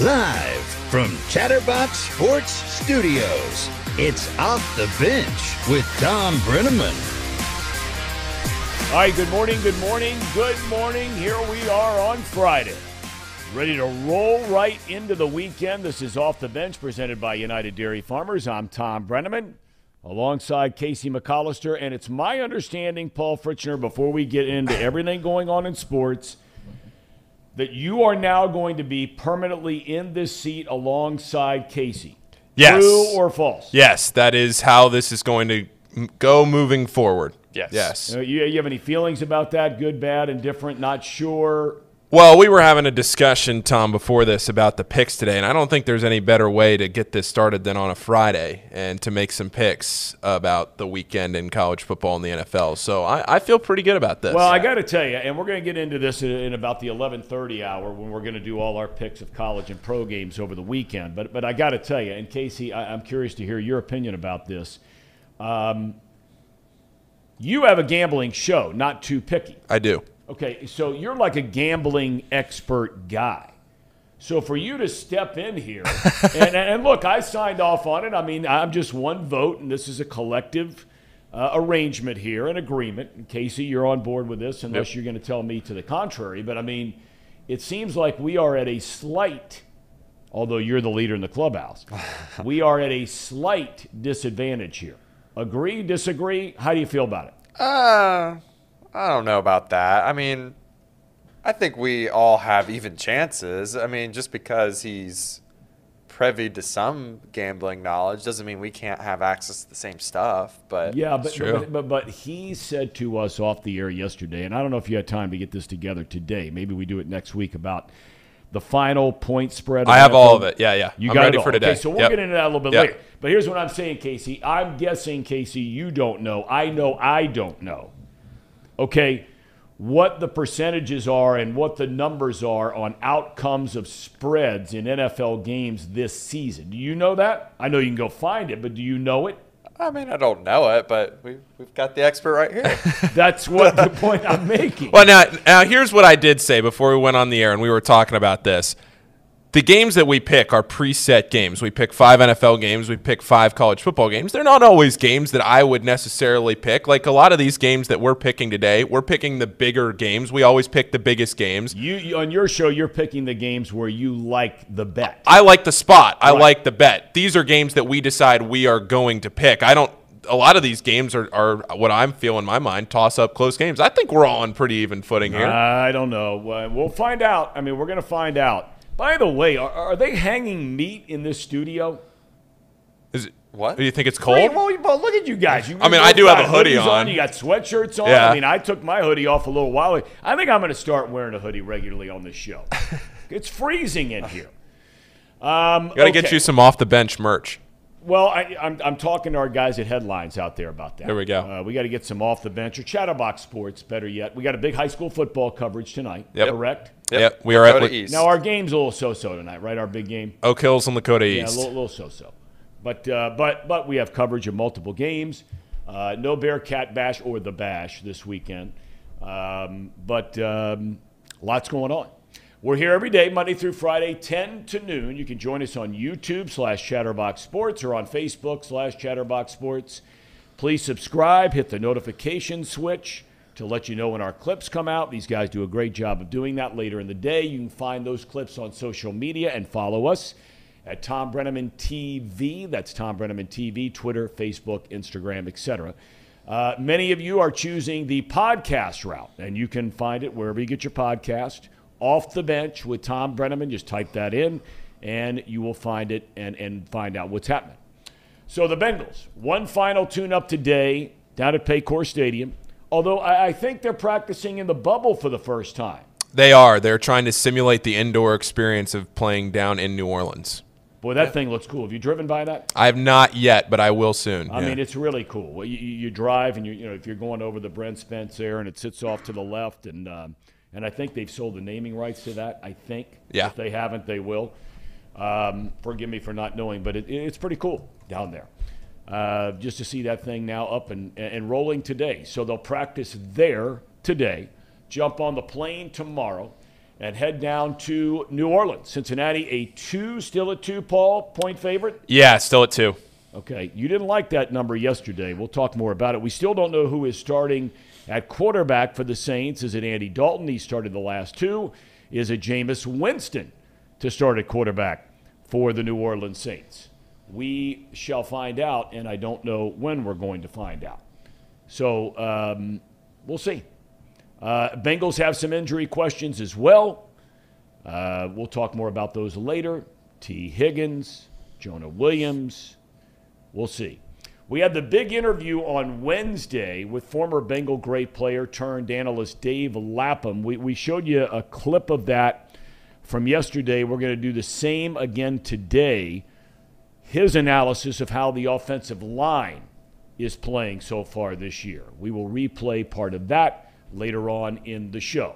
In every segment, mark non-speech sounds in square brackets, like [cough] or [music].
Live from Chatterbox Sports Studios, it's Off the Bench with Thom Brennaman. All right, good morning, good morning, good morning. Here we are on Friday. Ready to roll right into the weekend. This is Off the Bench presented by United Dairy Farmers. I'm Thom Brennaman alongside Casey McCollister. And it's my understanding, Paul Fritschner, before we get into everything going on in sports – that you are now going to be permanently in this seat alongside Casey. Yes. True or false? Yes, that is how this is going to go moving forward. Yes. Yes. You, you have any feelings about that? Good, bad, indifferent, not sure? Well, we were having a discussion, Thom, before this about the picks today, and I don't think there's any better way to get this started than on a Friday and to make some picks about the weekend in college football and the NFL. So I, I feel pretty good about this. Well, I got to tell you, and we're going to get into this in, in about the 11:30 hour when we're going to do all our picks of college and pro games over the weekend. But but I got to tell you, and Casey, I, I'm curious to hear your opinion about this. Um, you have a gambling show, not too picky. I do. Okay, so you're like a gambling expert guy. So for you to step in here, [laughs] and, and look, I signed off on it. I mean, I'm just one vote, and this is a collective uh, arrangement here, an agreement. And Casey, you're on board with this, unless Yep. you're going to tell me to the contrary. But I mean, it seems like we are at a slight, although you're the leader in the clubhouse, [laughs] we are at a slight disadvantage here. Agree, disagree? How do you feel about it? Uh, I don't know about that. I mean, I think we all have even chances. I mean, just because he's privy to some gambling knowledge doesn't mean we can't have access to the same stuff. But Yeah, but, true. but, but but he said to us off the air yesterday, and I don't know if you had time to get this together today. Maybe we do it next week about the final point spread. I have NFL. all of it. Yeah, yeah. You I'm got ready it all. for today. Okay, so we'll Yep. get into that a little bit Yep. later. But here's what I'm saying, Casey. I'm guessing, Casey, you don't know. I know I don't know. Okay, what the percentages are and what the numbers are on outcomes of spreads in NFL games this season. Do you know that? I know you can go find it, but do you know it? I mean, I don't know it, but we've, we've got the expert right here. [laughs] That's what the [laughs] point I'm making. Well, now, now here's what I did say before we went on the air and we were talking about this. The games that we pick are preset games. We pick five NFL games. We pick five college football games. They're not always games that I would necessarily pick. Like a lot of these games that we're picking today, we're picking the bigger games. We always pick the biggest games. You, on your show, you're picking the games where you like the bet. I like the spot. I Right. like the bet. These are games that we decide we are going to pick. I don't. A lot of these games are, are what I'm feeling in my mind toss up close games. I think we're all on pretty even footing here. I don't know. We'll find out. I mean, we're going to find out. By the way, are, are they hanging meat in this studio? Is it, What? Do you think it's Hey, cold? well, well, look at you guys. You I mean, I do have a hoodie hoodies on. You got sweatshirts on. Yeah. I mean, I took my hoodie off a little while ago. I think I'm going to start wearing a hoodie regularly on this show. [laughs] it's freezing in here. Um, Got to get you some off the bench merch. Well, I, I'm, I'm talking to our guys at Headlines out there about that. There we go. Uh, we got to get some off the bench or Chatterbox Sports, better yet. We got a big high school football coverage tonight. Yep. Correct. Yep, we are at Lakota East. Now our game's a little so-so tonight, right? Our big game. Oak Hills and Lakota Yeah, a little, little so-so. But uh, but but we have coverage of multiple games. Uh, no Bearcat Bash or the Bash this weekend. Um, but um, lots going on. We're here every day, Monday through Friday, 10 to noon. You can join us on YouTube slash Chatterbox Sports or on Facebook slash Chatterbox Sports. Please subscribe, hit the notification switch to let you know when our clips come out. These guys do a great job of doing that later in the day. You can find those clips on social media and follow us at Thom Brennaman TV. That's Thom Brennaman TV, Twitter, Facebook, Instagram, etc. Uh, many of you are choosing the podcast route, and you can find it wherever you get your podcast. Off the bench with Thom Brennaman. Just type that in, and you will find it and, and find out what's happening. So the Bengals, one final tune-up today down at Paycor Stadium. Although I, I think they're practicing in the bubble for the first time. They are. They're trying to simulate the indoor experience of playing down in New Orleans. Boy, that thing looks cool. Have you driven by that? I have not yet, but I will soon. I yeah. mean, it's really cool. Well, You, you you drive, and you you know if you're going over the Brent Spence there, and it sits off to the left, and um, and I think they've sold the naming rights to that. I think. Yeah. If they haven't, they will. Um, forgive me for not knowing, but it, it's pretty cool down there. Uh, just to see that thing now up and, and rolling today. So they'll practice there today, jump on the plane tomorrow, and head down to New Orleans. Cincinnati, a two, still a two, Paul, point favorite? Yeah, still at two. Okay. You didn't like that number yesterday. We'll talk more about it. We still don't know who is starting at quarterback for the Saints. Is it Andy Dalton? He started the last two. Is it Jameis Winston to start at quarterback for the New Orleans Saints? We shall find out, and I don't know when we're going to find out. So um, we'll see. Uh, Bengals have some injury questions as well. Uh, we'll talk more about those later. Tee Higgins, Jonah Williams. We'll see. We had the big interview on Wednesday with former Bengal great player turned analyst Dave Lapham. We, we showed you a clip of that from yesterday. We're going to do the same again today. His analysis of how the offensive line is playing so far this year. We will replay part of that later on in the show.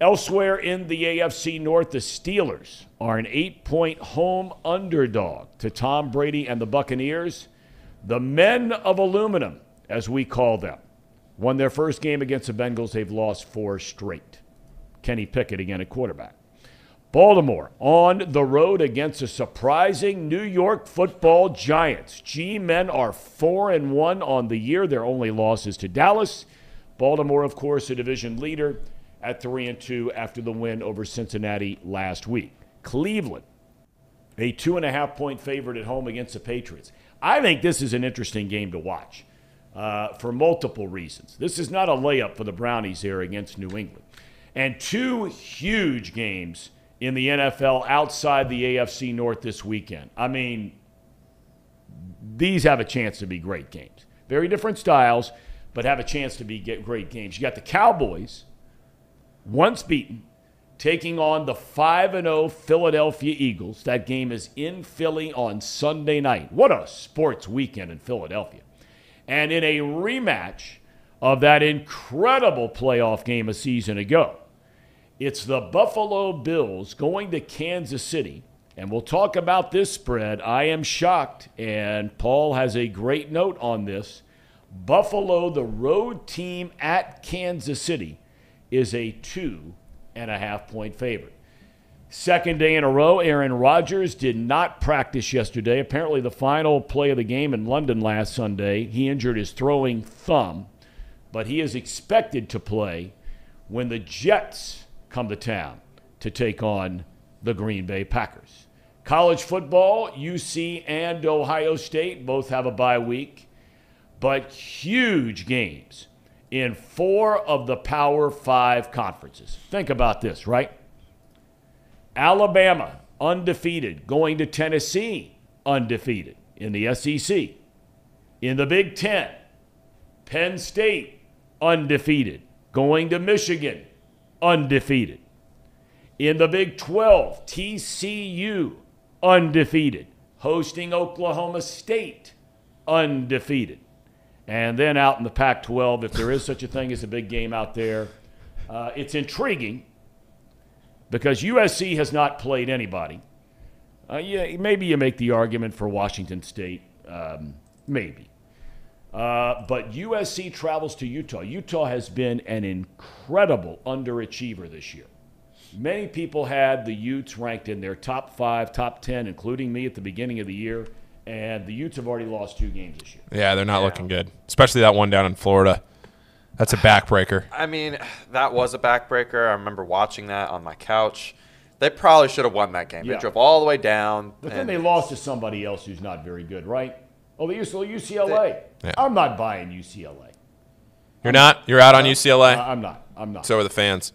Elsewhere in the AFC North, the Steelers are an eight point home underdog to Tom Brady and the Buccaneers. The men of aluminum, as we call them, won their first game against the Bengals. They've lost four straight. Kenny Pickett again at quarterback. Baltimore on the road against a surprising New York football Giants. G men are 4 and 1 on the year. Their only loss is to Dallas. Baltimore, of course, a division leader at 3 and 2 after the win over Cincinnati last week. Cleveland, a two and a half point favorite at home against the Patriots. I think this is an interesting game to watch uh, for multiple reasons. This is not a layup for the Brownies here against New England. And two huge games in the NFL outside the AFC North this weekend. I mean, these have a chance to be great games. Very different styles, but have a chance to be great games. You got the Cowboys, once beaten, taking on the 5 0 Philadelphia Eagles. That game is in Philly on Sunday night. What a sports weekend in Philadelphia. And in a rematch of that incredible playoff game a season ago, it's the Buffalo Bills going to Kansas City. And we'll talk about this spread. I am shocked, and Paul has a great note on this. Buffalo, the road team at Kansas City, is a two and a half point favorite. Second day in a row, Aaron Rodgers did not practice yesterday. Apparently, the final play of the game in London last Sunday, he injured his throwing thumb, but he is expected to play when the Jets come to town to take on the Green Bay Packers. College football, UC and Ohio State both have a bye week, but huge games in four of the Power Five conferences. Think about this, right? Alabama, undefeated, going to Tennessee, undefeated in the SEC. In the Big Ten, Penn State, undefeated, going to Michigan, undefeated. In the Big 12, TCU, undefeated. Hosting Oklahoma State, undefeated. And then out in the Pac 12, if there is such a thing as a big game out there, uh, it's intriguing because USC has not played anybody. Uh, yeah, maybe you make the argument for Washington State. Um, maybe. Uh, but USC travels to Utah. Utah has been an incredible underachiever this year. Many people had the Utes ranked in their top five, top 10, including me at the beginning of the year. And the Utes have already lost two games this year. Yeah, they're not yeah. looking good, especially that one down in Florida. That's a backbreaker. I mean, that was a backbreaker. I remember watching that on my couch. They probably should have won that game. Yeah. They drove all the way down. But then they lost to somebody else who's not very good, right? Oh, they used to UCLA. They, yeah. I'm not buying UCLA. You're not? You're out on UCLA? I'm not. I'm not. So are the fans.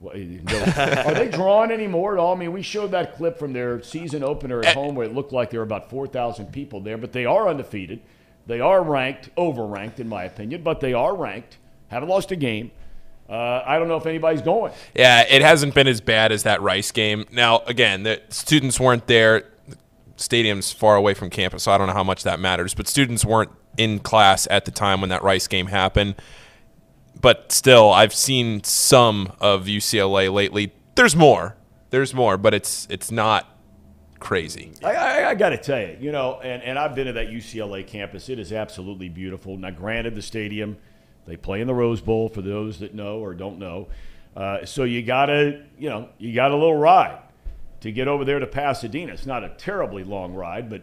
Well, are they drawn anymore at all? I mean, we showed that clip from their season opener at eh. home where it looked like there were about 4,000 people there, but they are undefeated. They are ranked, overranked in my opinion, but they are ranked. Haven't lost a game. Uh, I don't know if anybody's going. Yeah, it hasn't been as bad as that Rice game. Now, again, the students weren't there stadium's far away from campus, so I don't know how much that matters. But students weren't in class at the time when that Rice game happened. But still, I've seen some of UCLA lately. There's more. There's more, but it's it's not crazy. I, I, I got to tell you, you know, and, and I've been to that UCLA campus. It is absolutely beautiful. Now, granted, the stadium, they play in the Rose Bowl for those that know or don't know. Uh, so you gotta, you know, you got a little ride to get over there to Pasadena. It's not a terribly long ride, but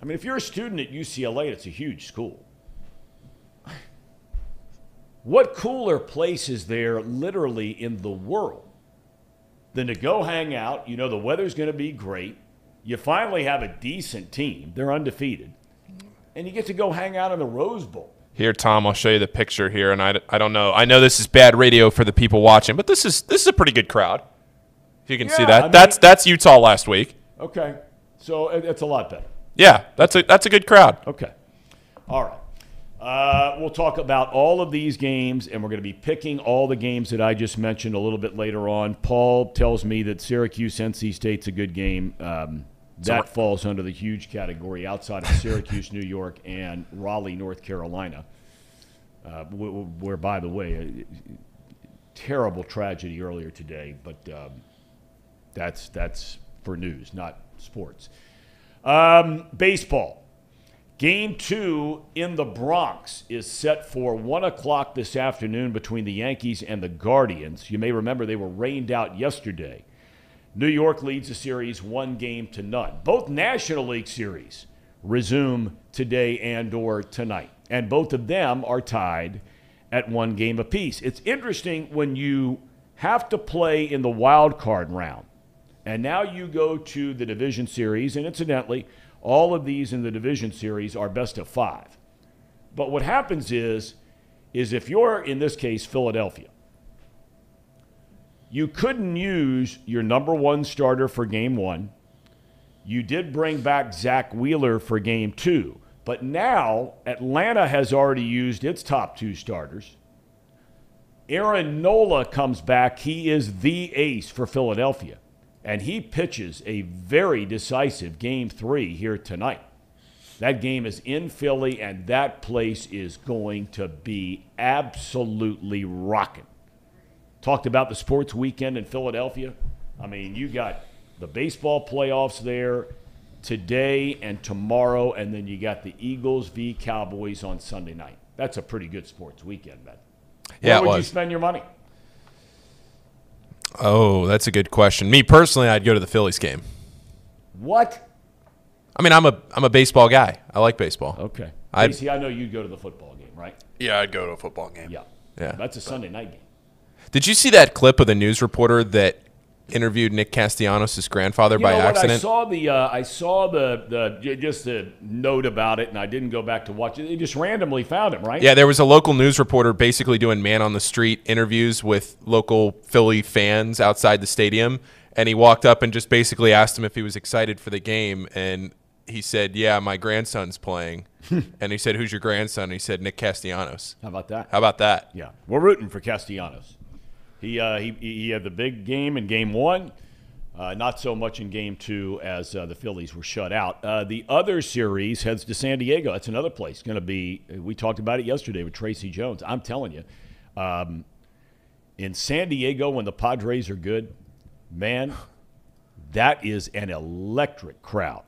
I mean, if you're a student at UCLA, it's a huge school. What cooler place is there, literally in the world, than to go hang out? You know the weather's going to be great. You finally have a decent team. They're undefeated, and you get to go hang out in the Rose Bowl. Here, Thom, I'll show you the picture here, and I, I don't know. I know this is bad radio for the people watching, but this is this is a pretty good crowd. If you can see that, I mean- that's that's Utah last week. Okay, so it- it's a lot better. Yeah, that's a that's a good crowd. Okay. All right. Uh, we'll talk about all of these games, and we're going to be picking all the games that I just mentioned a little bit later on. Paul tells me that Syracuse NC State's a good game. Um, that we're- falls under the huge category outside of [laughs] Syracuse, New York, and Raleigh, North Carolina. Uh, wh- wh- where, by the way, a terrible tragedy earlier today, but um, that's that's for news, not sports. Um, baseball. Game two in the Bronx is set for 1 o'clock this afternoon between the Yankees and the Guardians. You may remember they were rained out yesterday. New York leads the series one game to none. Both National League series resume today and or tonight. And both of them are tied at one game apiece. It's interesting when you have to play in the wild card round. And now you go to the division series, and incidentally, all of these in the division series are best of five. But what happens is, is if you're in this case Philadelphia, you couldn't use your number one starter for game one. You did bring back Zack Wheeler for game two, but now Atlanta has already used its top two starters. Aaron Nola comes back. He is the ace for Philadelphia, and he pitches a very decisive game three here tonight. That game is in Philly, and that place is going to be absolutely rocking. Talked about the sports weekend in Philadelphia. I mean, you got the baseball playoffs there today and tomorrow, and then you got the Eagles v. Cowboys on Sunday night. That's a pretty good sports weekend, man. Yeah, Where would you spend your money? Oh, that's a good question. Me personally, I'd go to the Phillies game. What? I mean, I'm a I'm a baseball guy. I like baseball. Okay. I'd- Casey, I know you'd go to the football game, right? Yeah, I'd go to a football game. Yeah. Yeah. That's a Sunday night game. Did you see that clip of the news reporter that interviewed Nick Castellanos' grandfather You by know what? I saw the uh, I saw the the just a note about it, and I didn't go back to watch it. They just randomly found him, right? Yeah, there was a local news reporter basically doing man on the street interviews with local Philly fans outside the stadium, and he walked up and just basically asked him if he was excited for the game, and he said, "Yeah, my grandson's playing." [laughs] and he said, "Who's your grandson?" And he said, "Nick Castellanos." How about that? How about that? Yeah, we're rooting for Castellanos. He uh, he he had the big game in game one. Uh, not so much in game two as uh, the Phillies were shut out. Uh, the other series heads to San Diego. That's another place. Going to be. We talked about it yesterday with Tracy Jones. I'm telling you, um, in San Diego when the Padres are good, man, that is an electric crowd,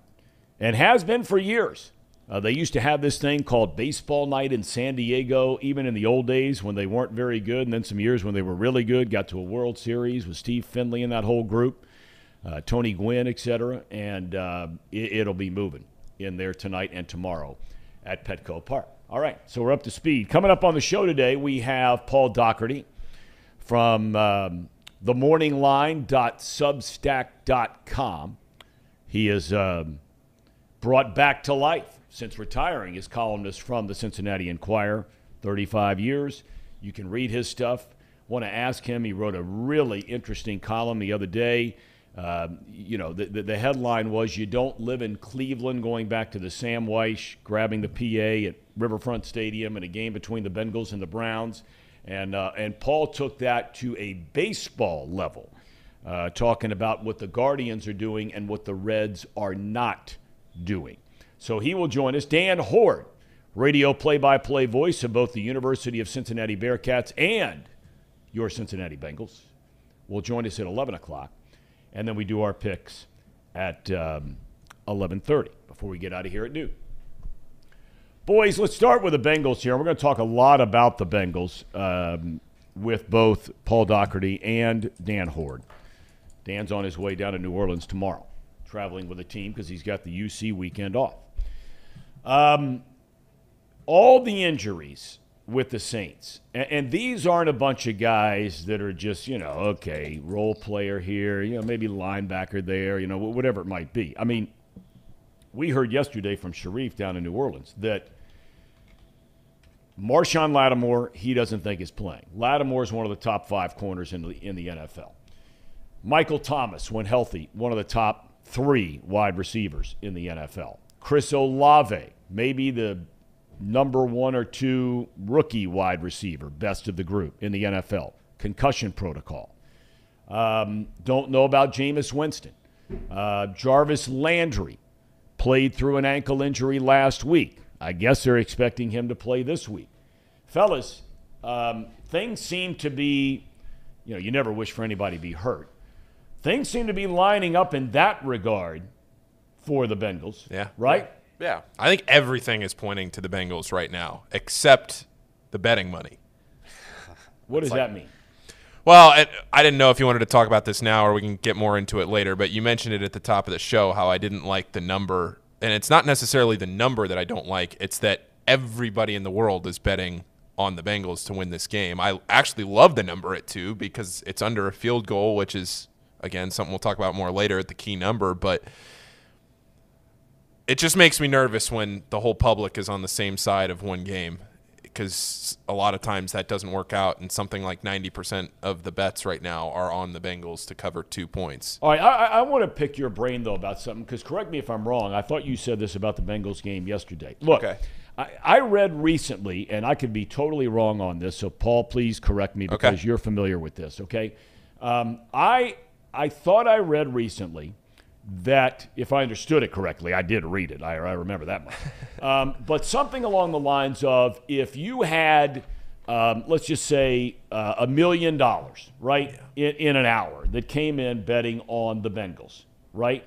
and has been for years. Uh, they used to have this thing called Baseball Night in San Diego, even in the old days when they weren't very good, and then some years when they were really good. Got to a World Series with Steve Finley and that whole group, uh, Tony Gwynn, et cetera, and uh, it, it'll be moving in there tonight and tomorrow at Petco Park. All right, so we're up to speed. Coming up on the show today, we have Paul Daugherty from um, themorningline.substack.com. He is um, brought back to life since retiring as columnist from the Cincinnati Enquirer, 35 years. You can read his stuff. Want to ask him? He wrote a really interesting column the other day. Um, you know, the, the, the headline was "You don't live in Cleveland." Going back to the Sam Wyche grabbing the PA at Riverfront Stadium in a game between the Bengals and the Browns, and uh, and Paul took that to a baseball level, uh, talking about what the Guardians are doing and what the Reds are not doing. So he will join us. Dan Hoard, radio play by play voice of both the University of Cincinnati Bearcats and your Cincinnati Bengals, will join us at 11 o'clock. And then we do our picks at um, 11.30 before we get out of here at noon. Boys, let's start with the Bengals here. We're going to talk a lot about the Bengals. Um, with both Paul Daugherty and Dan Hoard. Dan's on his way down to New Orleans tomorrow, traveling with a team because he's got the UC weekend off. Um, all the injuries with the Saints, and, and, these aren't a bunch of guys that are just, you know, okay, role player here, you know, maybe linebacker there, you know, whatever it might be. I mean, we heard yesterday from Sharif down in New Orleans that Marshon Lattimore, he doesn't think is playing. Lattimore is one of the top five corners in the, in the NFL. Michael Thomas, when healthy, one of the top three wide receivers in the NFL. Chris Olave, maybe the number one or two rookie wide receiver, best of the group in the NFL. Concussion protocol. Um, don't know about Jameis Winston. Uh, Jarvis Landry played through an ankle injury last week. I guess they're expecting him to play this week. Fellas, um, things seem to be, you know, you never wish for anybody to be hurt. Things seem to be lining up in that regard for the Bengals. Yeah. Right? Yeah. I think everything is pointing to the Bengals right now, except the betting money. [laughs] What does like, that mean? Well, I didn't know if you wanted to talk about this now or we can get more into it later, but you mentioned it at the top of the show how I didn't like the number. And it's not necessarily the number that I don't like, it's that everybody in the world is betting on the Bengals to win this game. I actually love the number at two because it's under a field goal, which is, again, something we'll talk about more later at the key number. But it just makes me nervous when the whole public is on the same side of one game because a lot of times that doesn't work out, and something like 90% of the bets right now are on the Bengals to cover two points. All right, I, I want to pick your brain, though, about something, because correct me if I'm wrong. I thought you said this about the Bengals game yesterday. Look, okay. I, I read recently, and I could be totally wrong on this, so Paul, please correct me because okay. you're familiar with this, okay? Um, I, I thought I read recently – that, if I understood it correctly, I did read it. I, I remember that much. [laughs] Um, but something along the lines of if you had, um, let's just say, uh, a million dollars, right, in, in an hour that came in betting on the Bengals, right?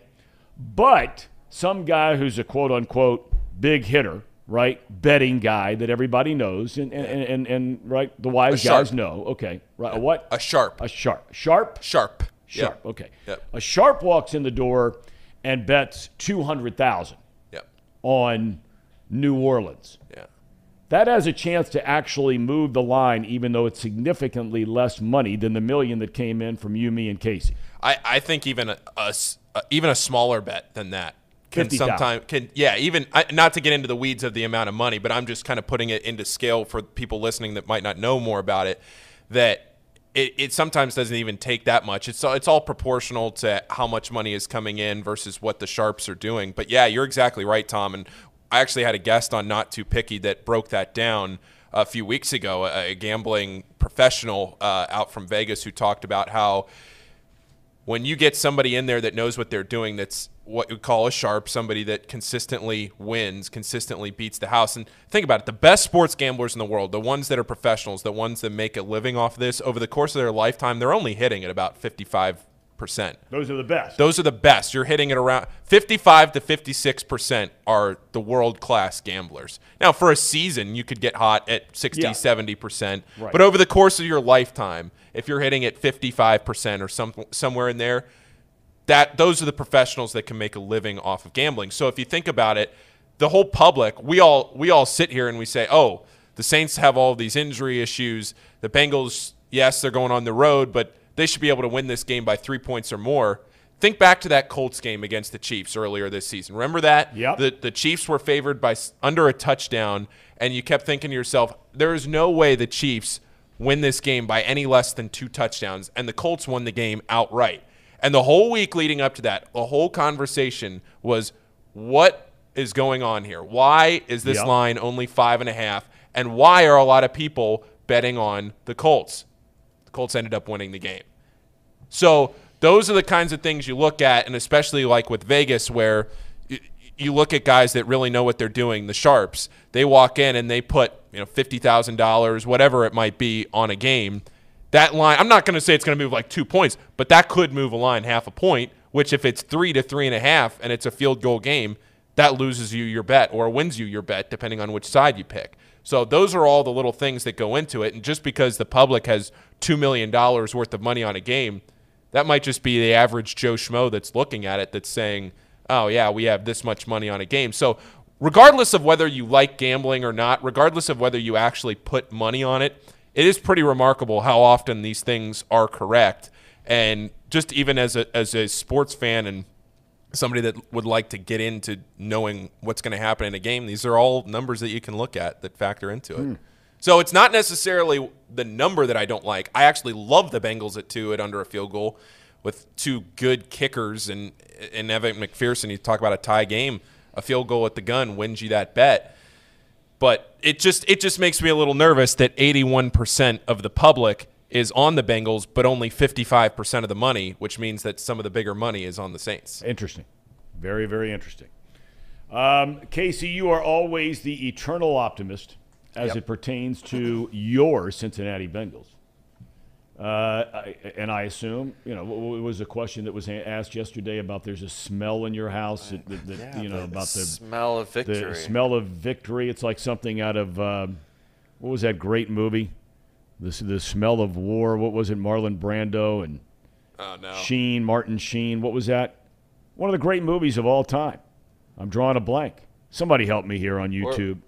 But some guy who's a quote unquote big hitter, right, betting guy that everybody knows, and, and, and, and right, the wise guys know. Okay, right, a what? A sharp. A sharp. Sharp? Sharp. Sharp. Yep. Okay. Yep. A sharp walks in the door and bets two hundred thousand. Yep. On New Orleans. Yeah. That has a chance to actually move the line, even though it's significantly less money than the million that came in from you, me, and Casey. I, I think even a, a, a even a smaller bet than that can sometimes can yeah even I, not to get into the weeds of the amount of money, but I'm just kind of putting it into scale for people listening that might not know more about it. That it, it sometimes doesn't even take that much. It's it's all proportional to how much money is coming in versus what the sharps are doing. But yeah, you're exactly right, Thom. And I actually had a guest on Not Too Picky that broke that down a few weeks ago, a, gambling professional uh, out from Vegas who talked about how when you get somebody in there that knows what they're doing, that's what you call a sharp, somebody that consistently wins, consistently beats the house. And think about it the best sports gamblers in the world, the ones that are professionals, the ones that make a living off this, over the course of their lifetime, they're only hitting at about 55 percent. Those are the best. Those are the best. You're hitting it around 55 to 56 percent are the world class gamblers. Now, for a season, you could get hot at 60, yeah. 70 percent. Right. But over the course of your lifetime, if you're hitting at 55 percent or some somewhere in there, that those are the professionals that can make a living off of gambling. So if you think about it, the whole public, we all we all sit here and we say, "Oh, the Saints have all these injury issues. The Bengals, yes, they're going on the road, but they should be able to win this game by three points or more. Think back to that Colts game against the Chiefs earlier this season. Remember that? Yeah. The, the Chiefs were favored by under a touchdown, and you kept thinking to yourself, there is no way the Chiefs win this game by any less than two touchdowns, and the Colts won the game outright. And the whole week leading up to that, the whole conversation was what is going on here? Why is this yep. line only five and a half? And why are a lot of people betting on the Colts? The Colts ended up winning the game. So those are the kinds of things you look at, and especially like with Vegas, where you look at guys that really know what they're doing, the sharps. They walk in and they put you know fifty thousand dollars, whatever it might be, on a game. That line, I'm not going to say it's going to move like two points, but that could move a line half a point. Which, if it's three to three and a half, and it's a field goal game, that loses you your bet or wins you your bet, depending on which side you pick. So those are all the little things that go into it. And just because the public has $2 million worth of money on a game, that might just be the average Joe Schmo that's looking at it that's saying, oh, yeah, we have this much money on a game. So regardless of whether you like gambling or not, regardless of whether you actually put money on it, it is pretty remarkable how often these things are correct. And just even as a, as a sports fan and somebody that would like to get into knowing what's going to happen in a game, these are all numbers that you can look at that factor into it. Hmm. So it's not necessarily the number that I don't like. I actually love the Bengals at two at under a field goal with two good kickers and and Evan McPherson. You talk about a tie game, a field goal at the gun wins you that bet. But it just it just makes me a little nervous that 81% of the public is on the Bengals, but only 55% of the money, which means that some of the bigger money is on the Saints. Interesting. Very, very interesting. Um, Casey, you are always the eternal optimist as Yep. it pertains to your Cincinnati Bengals. Uh, I, and I assume, you know, what what was a question that was a- asked yesterday about there's a smell in your house, that, that, that, Yeah, you know, the about the, smell of victory. the smell of victory. It's like something out of, um, what was that great movie? The, the smell of war. What was it? Marlon Brando and Oh no. Sheen, Martin Sheen. What was that? One of the great movies of all time. I'm drawing a blank. Somebody help me here on YouTube.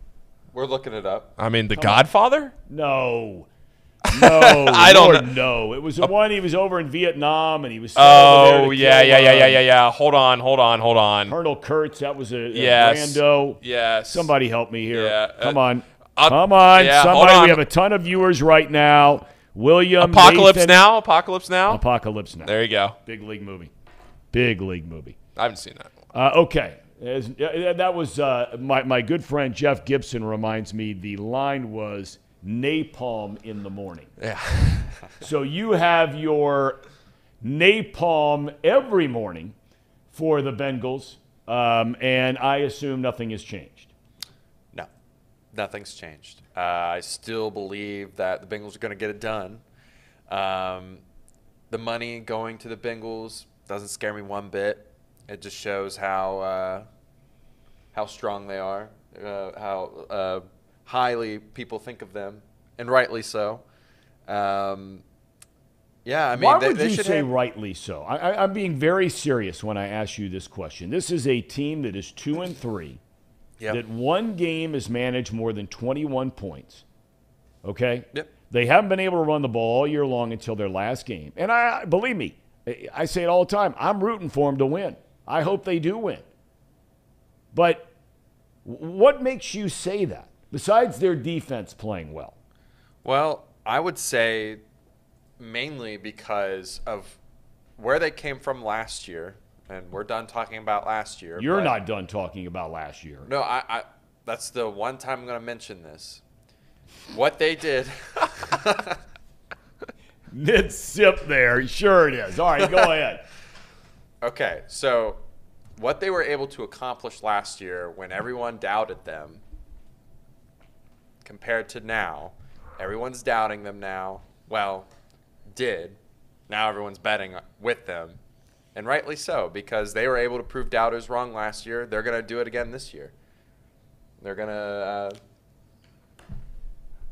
We're looking it up. I mean, The Godfather? No. No. [laughs] I don't know. It was the one he was over in Vietnam and he was sent over there Oh, yeah, yeah, yeah, yeah, uh, yeah, yeah. Hold on, hold on, hold on. Colonel Kurtz. That was a, a Yes. Brando. Yes. Somebody help me here. Yeah, uh, Come on. I'll- Come on. yeah, Somebody. on. We have a ton of viewers right now. William. Apocalypse Nathan- Now? Apocalypse Now? Apocalypse Now. there you go. Big league movie. Big league movie. I haven't seen that. Uh, okay. As- that was uh, my, my good friend Jeff Gibson reminds me the line was napalm in the morning. Yeah. [laughs] So you have your napalm every morning for the Bengals, um, and I assume nothing has changed. No, nothing's changed. Uh, I still believe that the Bengals are going to get it done. Um, the money going to the Bengals doesn't scare me one bit. It just shows how uh, how strong they are, uh, how uh, highly people think of them, and rightly so. Um, yeah, I mean, Why they, would they you say have- rightly so? I, I, I'm being very serious when I ask you this question. This is a team that is two and three. Yep. that one game has managed more than 21 points. Okay? Yep. They haven't been able to run the ball all year long until their last game. And I believe me, I say it all the time. I'm rooting for them to win. I hope they do win. But what makes you say that besides their defense playing well? Well, I would say mainly because of where they came from last year, and we're done talking about last year. You're not done talking about last year. No, I, I. That's the one time I'm going to mention this. What they did. [laughs] Mid sip there. Sure it is. All right, go [laughs] ahead. Okay, so what they were able to accomplish last year when everyone doubted them compared to now, everyone's doubting them now. Well, did. Now everyone's betting with them. And rightly so, because they were able to prove doubters wrong last year. They're going to do it again this year. They're going to. Uh,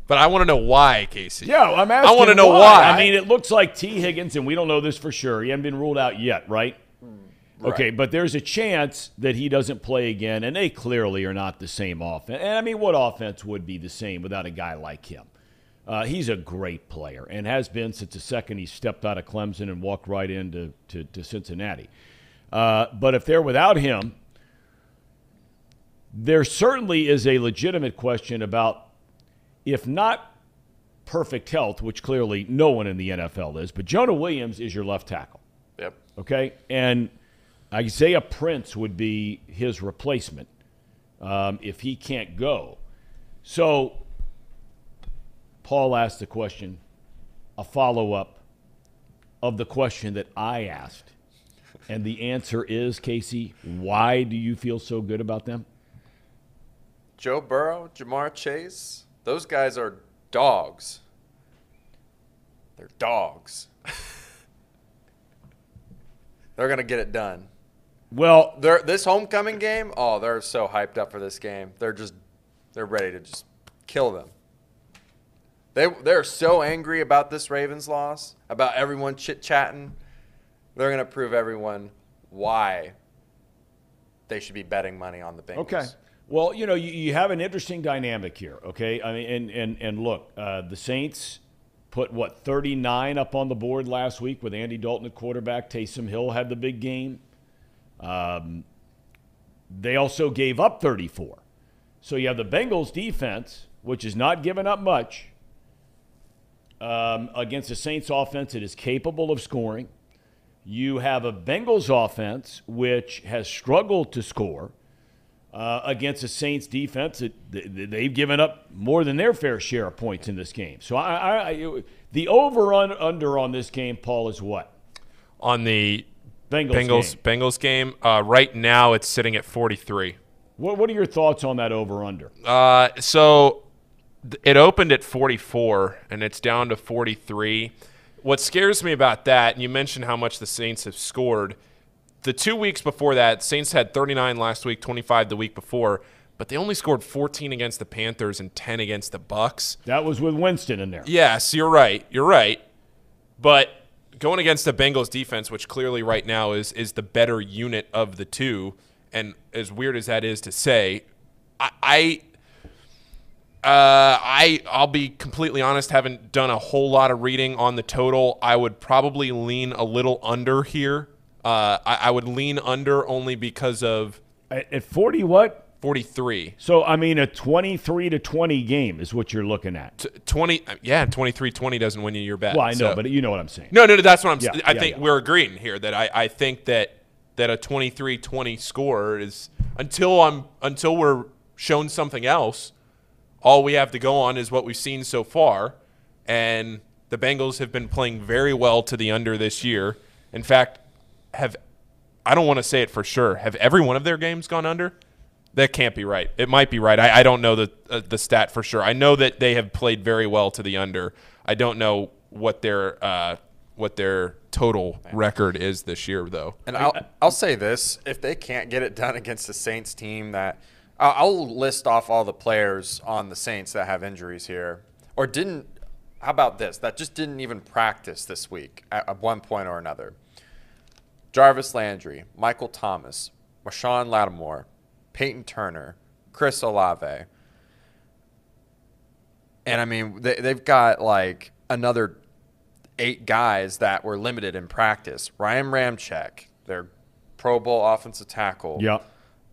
But I want to know why, Casey. Yeah, I'm asking. I wanna know why. I mean, it looks like Tee Higgins, and we don't know this for sure. He hasn't been ruled out yet, right? Okay, but there's a chance that he doesn't play again, and they clearly are not the same offense. And I mean, what offense would be the same without a guy like him? Uh, he's a great player and has been since the second he stepped out of Clemson and walked right into to, to Cincinnati. Uh, but if they're without him, there certainly is a legitimate question about if not perfect health, which clearly no one in the NFL is, but Jonah Williams is your left tackle. yep. Okay, and Isaiah Prince would be his replacement um, if he can't go. So, Paul asked the question, a follow up of the question that I asked. And the answer is, Casey, why do you feel so good about them? Joe Burrow, Ja'Marr Chase, those guys are dogs. They're dogs. [laughs] they're gonna get it done. Well, They're this homecoming game. Oh, they're so hyped up for this game. They're just, they're ready to just kill them. They they're so angry about this Ravens loss, about everyone chit chatting. They're gonna prove everyone why they should be betting money on the Bengals. Okay. Well, you know, you, you have an interesting dynamic here. Okay, I mean, and and and look, uh, the Saints put what 39 up on the board last week with Andy Dalton at quarterback. Taysom Hill had the big game. Um, they also gave up 34. So you have the Bengals defense, which is not giving up much, um, against the Saints offense that is capable of scoring. You have a Bengals offense which has struggled to score uh, against the Saints defense. That they've given up more than their fair share of points in this game. So I, I, I the over under on this game, Paul, is what On the Bengals. Bengals game. Bengals game, uh, right now it's sitting at 43. What, what are your thoughts on that over under? Uh, so th- it opened at 44 and it's down to 43. What scares me about that, and you mentioned how much the Saints have scored. The two weeks before that, Saints had 39 last week, 25 the week before, but they only scored 14 against the Panthers and 10 against the Bucks. That was with Winston in there. Yes, you're right. You're right. But going against the Bengals defense, which clearly right now is is the better unit of the two, and as weird as that is to say, I, I uh, I I'll be completely honest. Haven't done a whole lot of reading on the total. I would probably lean a little under here. Uh, I, I would lean under only because of At, at 40 what? 43. So I mean a 23 to 20 game is what you're looking at. T- 20 yeah 23-20 doesn't win you your bet. Well, I know, so- but you know what I'm saying. No, no, no. That's what I'm. Yeah, saying. I yeah, think yeah. we're agreeing here that I, I think that that a 23-20 score is until I'm until we're shown something else. All we have to go on is what we've seen so far, and the Bengals have been playing very well to the under this year. In fact, have I don't want to say it for sure. Have every one of their games gone under? That can't be right. It might be right. I, I don't know the uh, the stat for sure. I know that they have played very well to the under. I don't know what their uh, what their total record is this year though. And I'll, I'll say this: if they can't get it done against the Saints team, that I'll, I'll list off all the players on the Saints that have injuries here, or didn't. How about this? That just didn't even practice this week at, at one point or another. Jarvis Landry, Michael Thomas, Marshon Lattimore, Peyton Turner, Chris Olave. And I mean, they, they've got like another eight guys that were limited in practice. Ryan Ramczyk, their Pro Bowl offensive tackle. Yep.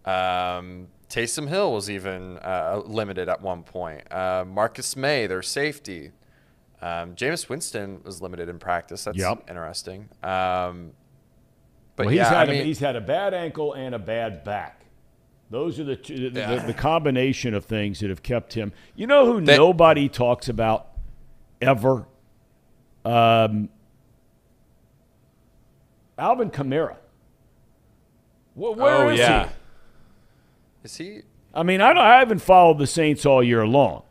Um, Taysom Hill was even uh, limited at one point. Uh, Marcus Maye, their safety. Um, Jameis Winston was limited in practice. That's Yep. interesting. Um, but Well, he's yeah, had I a, mean, he's had a bad ankle and a bad back. Those are the, two, the, Yeah. the, the combination of things that have kept him. You know who That- nobody talks about ever? Um, Alvin Kamara. Wh- where oh is yeah. he? is he? I mean, I, don't, I haven't followed the Saints all year long,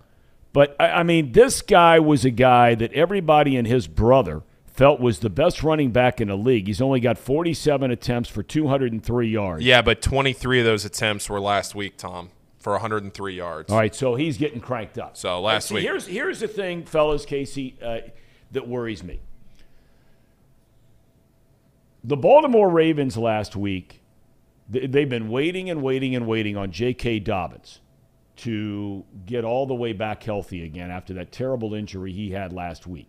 but I, I mean, this guy was a guy that everybody and his brother felt was the best running back in the league. He's only got 47 attempts for 203 yards. Yeah, but 23 of those attempts were last week, Thom, for 103 yards. All right, so he's getting cranked up. So last See, week- here's here's the thing, fellas, Casey, uh, that worries me. The Baltimore Ravens last week, they've been waiting and waiting and waiting on J.K. Dobbins to get all the way back healthy again after that terrible injury he had last week.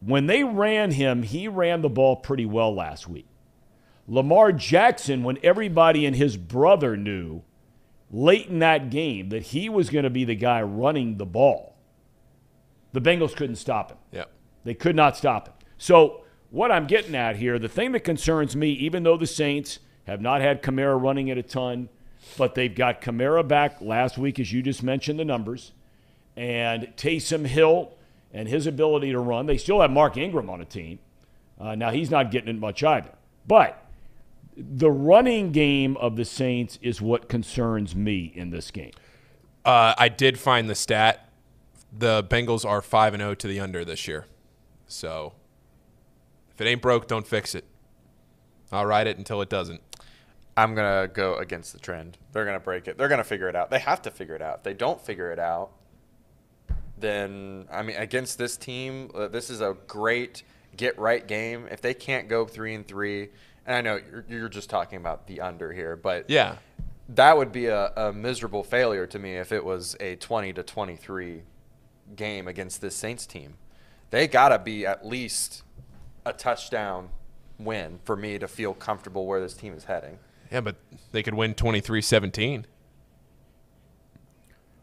When they ran him, he ran the ball pretty well last week. Lamar Jackson, when everybody and his brother knew late in that game that he was going to be the guy running the ball, the Bengals couldn't stop him. Yeah. They could not stop him. So, what I'm getting at here, the thing that concerns me, even though the Saints have not had Kamara running it a ton, but they've got Kamara back last week, as you just mentioned the numbers, and Taysom Hill and his ability to run. They still have Mark Ingram on a team. Uh, now, he's not getting it much either. But the running game of the Saints is what concerns me in this game. Uh, I did find the stat. The Bengals are 5 and 0 to the under this year. So if it ain't broke, don't fix it. I'll ride it until it doesn't. I'm gonna go against the trend. They're gonna break it. They're gonna figure it out. They have to figure it out. If they don't figure it out, then I mean against this team, uh, this is a great get right game. If they can't go three and three, and I know you're, you're just talking about the under here, but Yeah. that would be a, a miserable failure to me if it was a 20 to 23 game against this Saints team. They got to be at least a touchdown win for me to feel comfortable where this team is heading. Yeah, but they could win 23-17.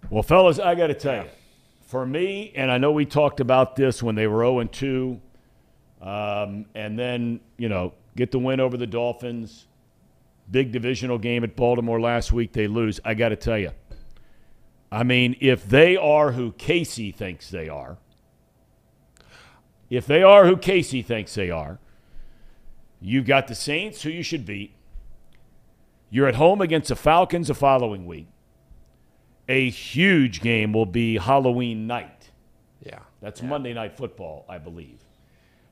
Well, fellas, I got to tell you, for me, and I know we talked about this when they were 0 and 2, um, and then, you know, get the win over the Dolphins. Big divisional game at Baltimore last week, they lose. I got to tell you, I mean, if they are who Casey thinks they are, if they are who Casey thinks they are, you've got the Saints, who you should beat. You're at home against the Falcons the following week a huge game will be Halloween night. Yeah. That's Monday Night Football, I believe,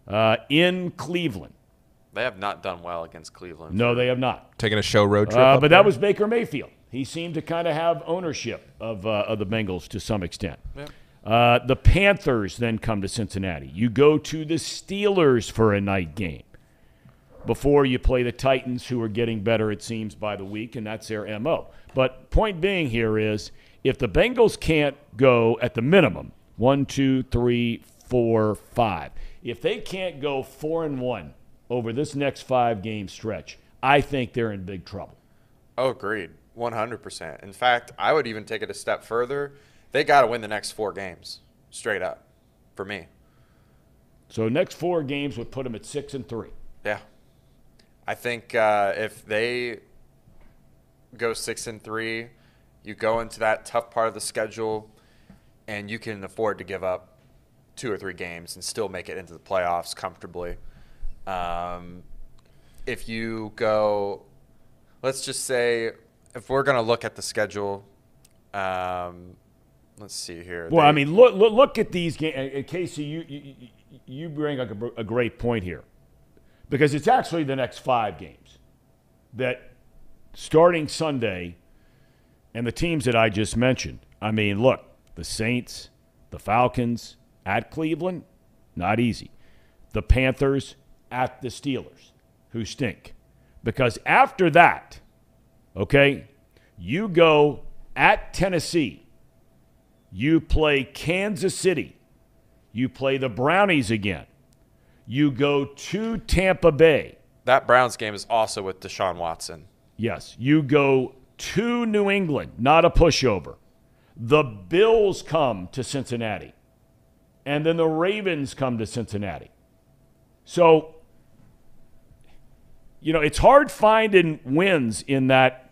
uh, in Cleveland. They have not done well against Cleveland. No, they have not. Taking a show road trip. Uh, but there? that was Baker Mayfield. He seemed to kind of have ownership of, uh, of the Bengals to some extent. Uh, the Panthers then come to Cincinnati. You go to the Steelers for a night game before you play the Titans, who are getting better, it seems, by the week, and that's their MO. But point being here is if the Bengals can't go at the minimum one, two, three, four, five, if they can't go four and one over this next five game stretch, I think they're in big trouble. Oh, agreed. 100%. In fact, I would even take it a step further. They got to win the next four games straight up for me. So next four games would put them at six and three. Yeah. I think uh, if they go six and three, you go into that tough part of the schedule, and you can afford to give up two or three games and still make it into the playoffs comfortably. Um, if you go, let's just say, if we're going to look at the schedule, um, let's see here. Well, They- I mean, look, look, look at these games. Casey, you, you, you bring up a, a great point here because it's actually the next five games that starting Sunday and the teams that I just mentioned. I mean, look, the Saints, the Falcons at Cleveland, not easy. The Panthers at the Steelers, who stink. Because after that, okay, you go at Tennessee, you play Kansas City, you play the Brownies again, you go to Tampa Bay. that Browns game is also with Deshaun Watson. Yes, you go to New England, not a pushover. The Bills come to Cincinnati, and then the Ravens come to Cincinnati. So, you know, it's hard finding wins in that,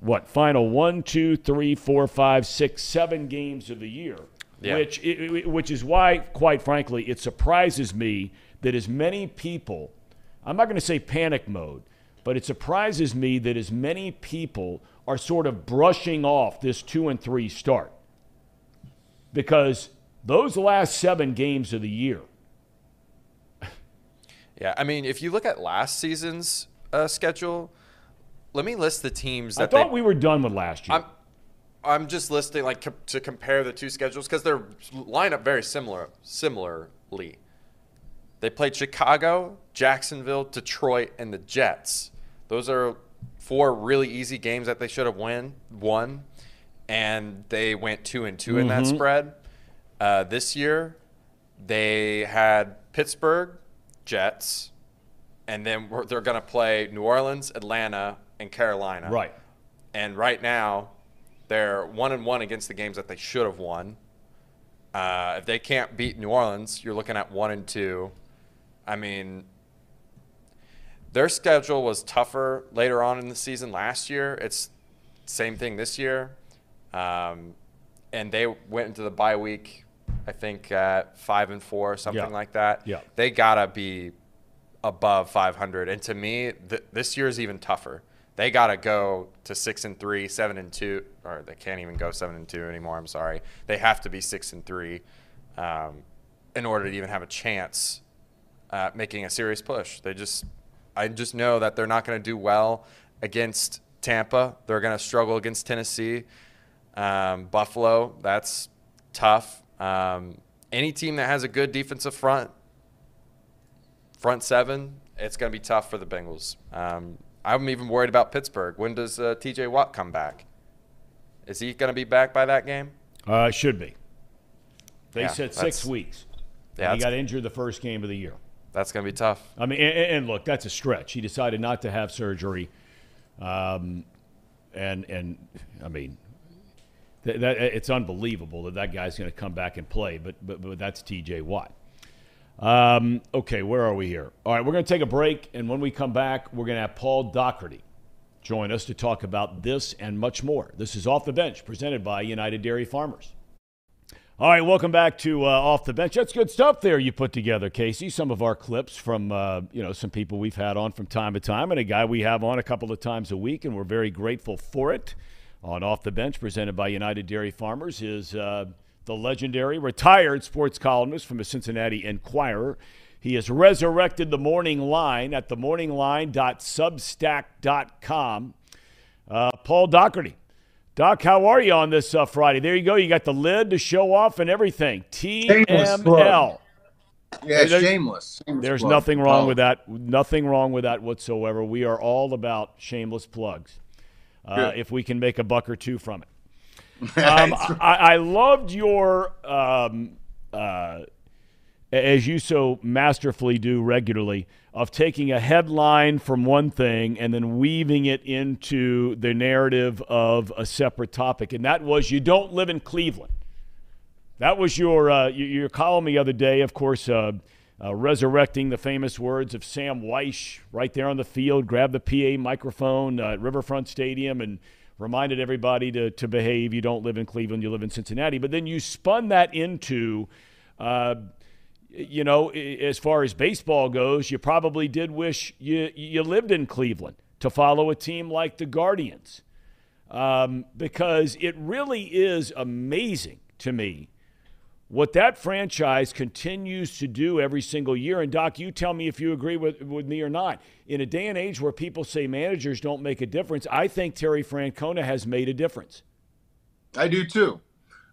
what, final one, two, three, four, five, six, seven games of the year, Yeah. which, which is why, quite frankly, it surprises me that as many people, I'm not going to say panic mode, but it surprises me that as many people are sort of brushing off this two and three start. Because those last seven games of the year, [laughs] Yeah, I mean, if you look at last season's uh, schedule, let me list the teams I thought they. we were done with last year. I'm, I'm just listing like co- to compare the two schedules because they're line up very similar. Similarly, they played Chicago, Jacksonville, Detroit, and the Jets. Those are four really easy games that they should have win won, and they went two and 2 in that spread. Uh, this year, they had Pittsburgh, Jets, and then they're going to play New Orleans, Atlanta, and Carolina. right. And right now, they're one and one against the games that they should have won. Uh, if they can't beat New Orleans, you're looking at one and two. I mean, their schedule was tougher later on in the season last year. It's same thing this year, um, and they went into the bye week. I think at five and four, something Yeah. like that. Yeah. They gotta be above 500. And to me, th- this year is even tougher. They got to go to six and three, seven and two, or they can't even go seven and two anymore. I'm sorry. They have to be six and three um, in order to even have a chance at making a serious push. They just, I just know that they're not going to do well against Tampa. They're going to struggle against Tennessee, um, Buffalo. That's tough. Um, any team that has a good defensive front, front seven, it's going to be tough for the Bengals. Um, I'm even worried about Pittsburgh. When does uh, T.J. Watt come back? Is he going to be back by that game? Uh, should be. They Yeah, said six weeks. Yeah, he got injured the first game of the year. That's going to be tough. I mean, and, and look, that's a stretch. He decided not to have surgery, um, and and I mean, that, that it's unbelievable that that guy's going to come back and play. But but, but that's T.J. Watt. Um, okay, where are we here? All right, we're going to take a break, and when we come back, we're going to have Paul Daugherty join us to talk about this and much more. This is off the bench, presented by United Dairy Farmers. All right, welcome back to uh, Off the Bench. That's good stuff there you put together, Casey. Some of our clips from, uh, you know, some people we've had on from time to time and a guy we have on a couple of times a week, and we're very grateful for it. On Off the Bench, presented by United Dairy Farmers, is uh, the legendary retired sports columnist from the Cincinnati Enquirer. He has resurrected the morning line at themorningline.substack.com. Uh, Paul Daugherty. Doc, how are you on this uh, Friday? There you go. You got the lid to show off and everything. Shameless. TML. Yeah, There- shameless. shameless There's plug. nothing wrong Oh, with that. Nothing wrong with that whatsoever. We are all about shameless plugs. Uh, if we can make a buck or two from it. [laughs] Um, right. I, I loved your, um, uh, as you so masterfully do regularly, of taking a headline from one thing and then weaving it into the narrative of a separate topic. And that was you don't live in Cleveland. That was your uh, your, column the other day, of course, uh, uh, resurrecting the famous words of Sam Wyche right there on the field, grabbed the PA microphone uh, at Riverfront Stadium and reminded everybody to, to behave. You don't live in Cleveland, you live in Cincinnati. But then you spun that into, uh, you know, as far as baseball goes, you probably did wish you, you lived in Cleveland to follow a team like the Guardians um, because it really is amazing to me what that franchise continues to do every single year. And Doc, you tell me if you agree with, with me or not. In a day and age where people say managers don't make a difference, I think Terry Francona has made a difference. I do too.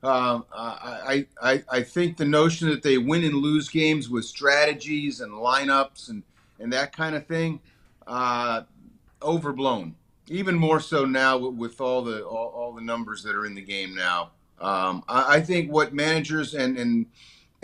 Um, I, I, I- think the notion that they win and lose games with strategies and lineups and, and that kind of thing, uh, overblown. Even more so now with, with all the all, all the numbers that are in the game now. Um, I, I think what managers and, and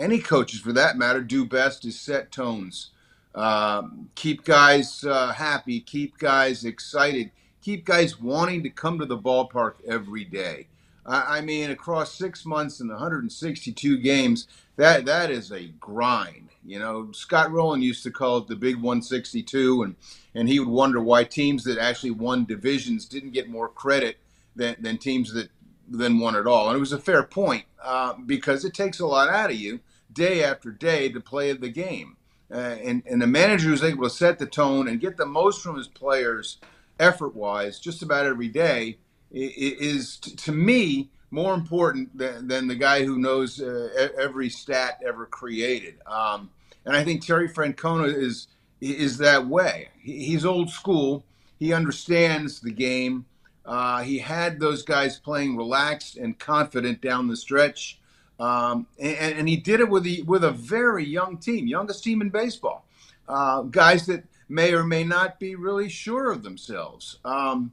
any coaches for that matter do best is set tones. Um, keep guys uh, happy, keep guys excited, keep guys wanting to come to the ballpark every day. I, I mean, across six months and 162 games, that that is a grind. You know, Scott Rowland used to call it the Big 162, and and he would wonder why teams that actually won divisions didn't get more credit than, than teams that then won at all. And it was a fair point uh, because it takes a lot out of you day after day to play the game. Uh, and, and the manager who's able to set the tone and get the most from his players effort wise just about every day is to me more important than, than the guy who knows uh, every stat ever created. Um, and I think Terry Francona is is that way. He's old school. He understands the game. Uh, he had those guys playing relaxed and confident down the stretch, um, and, and he did it with with a very young team, youngest team in baseball. Uh, guys that may or may not be really sure of themselves. Um,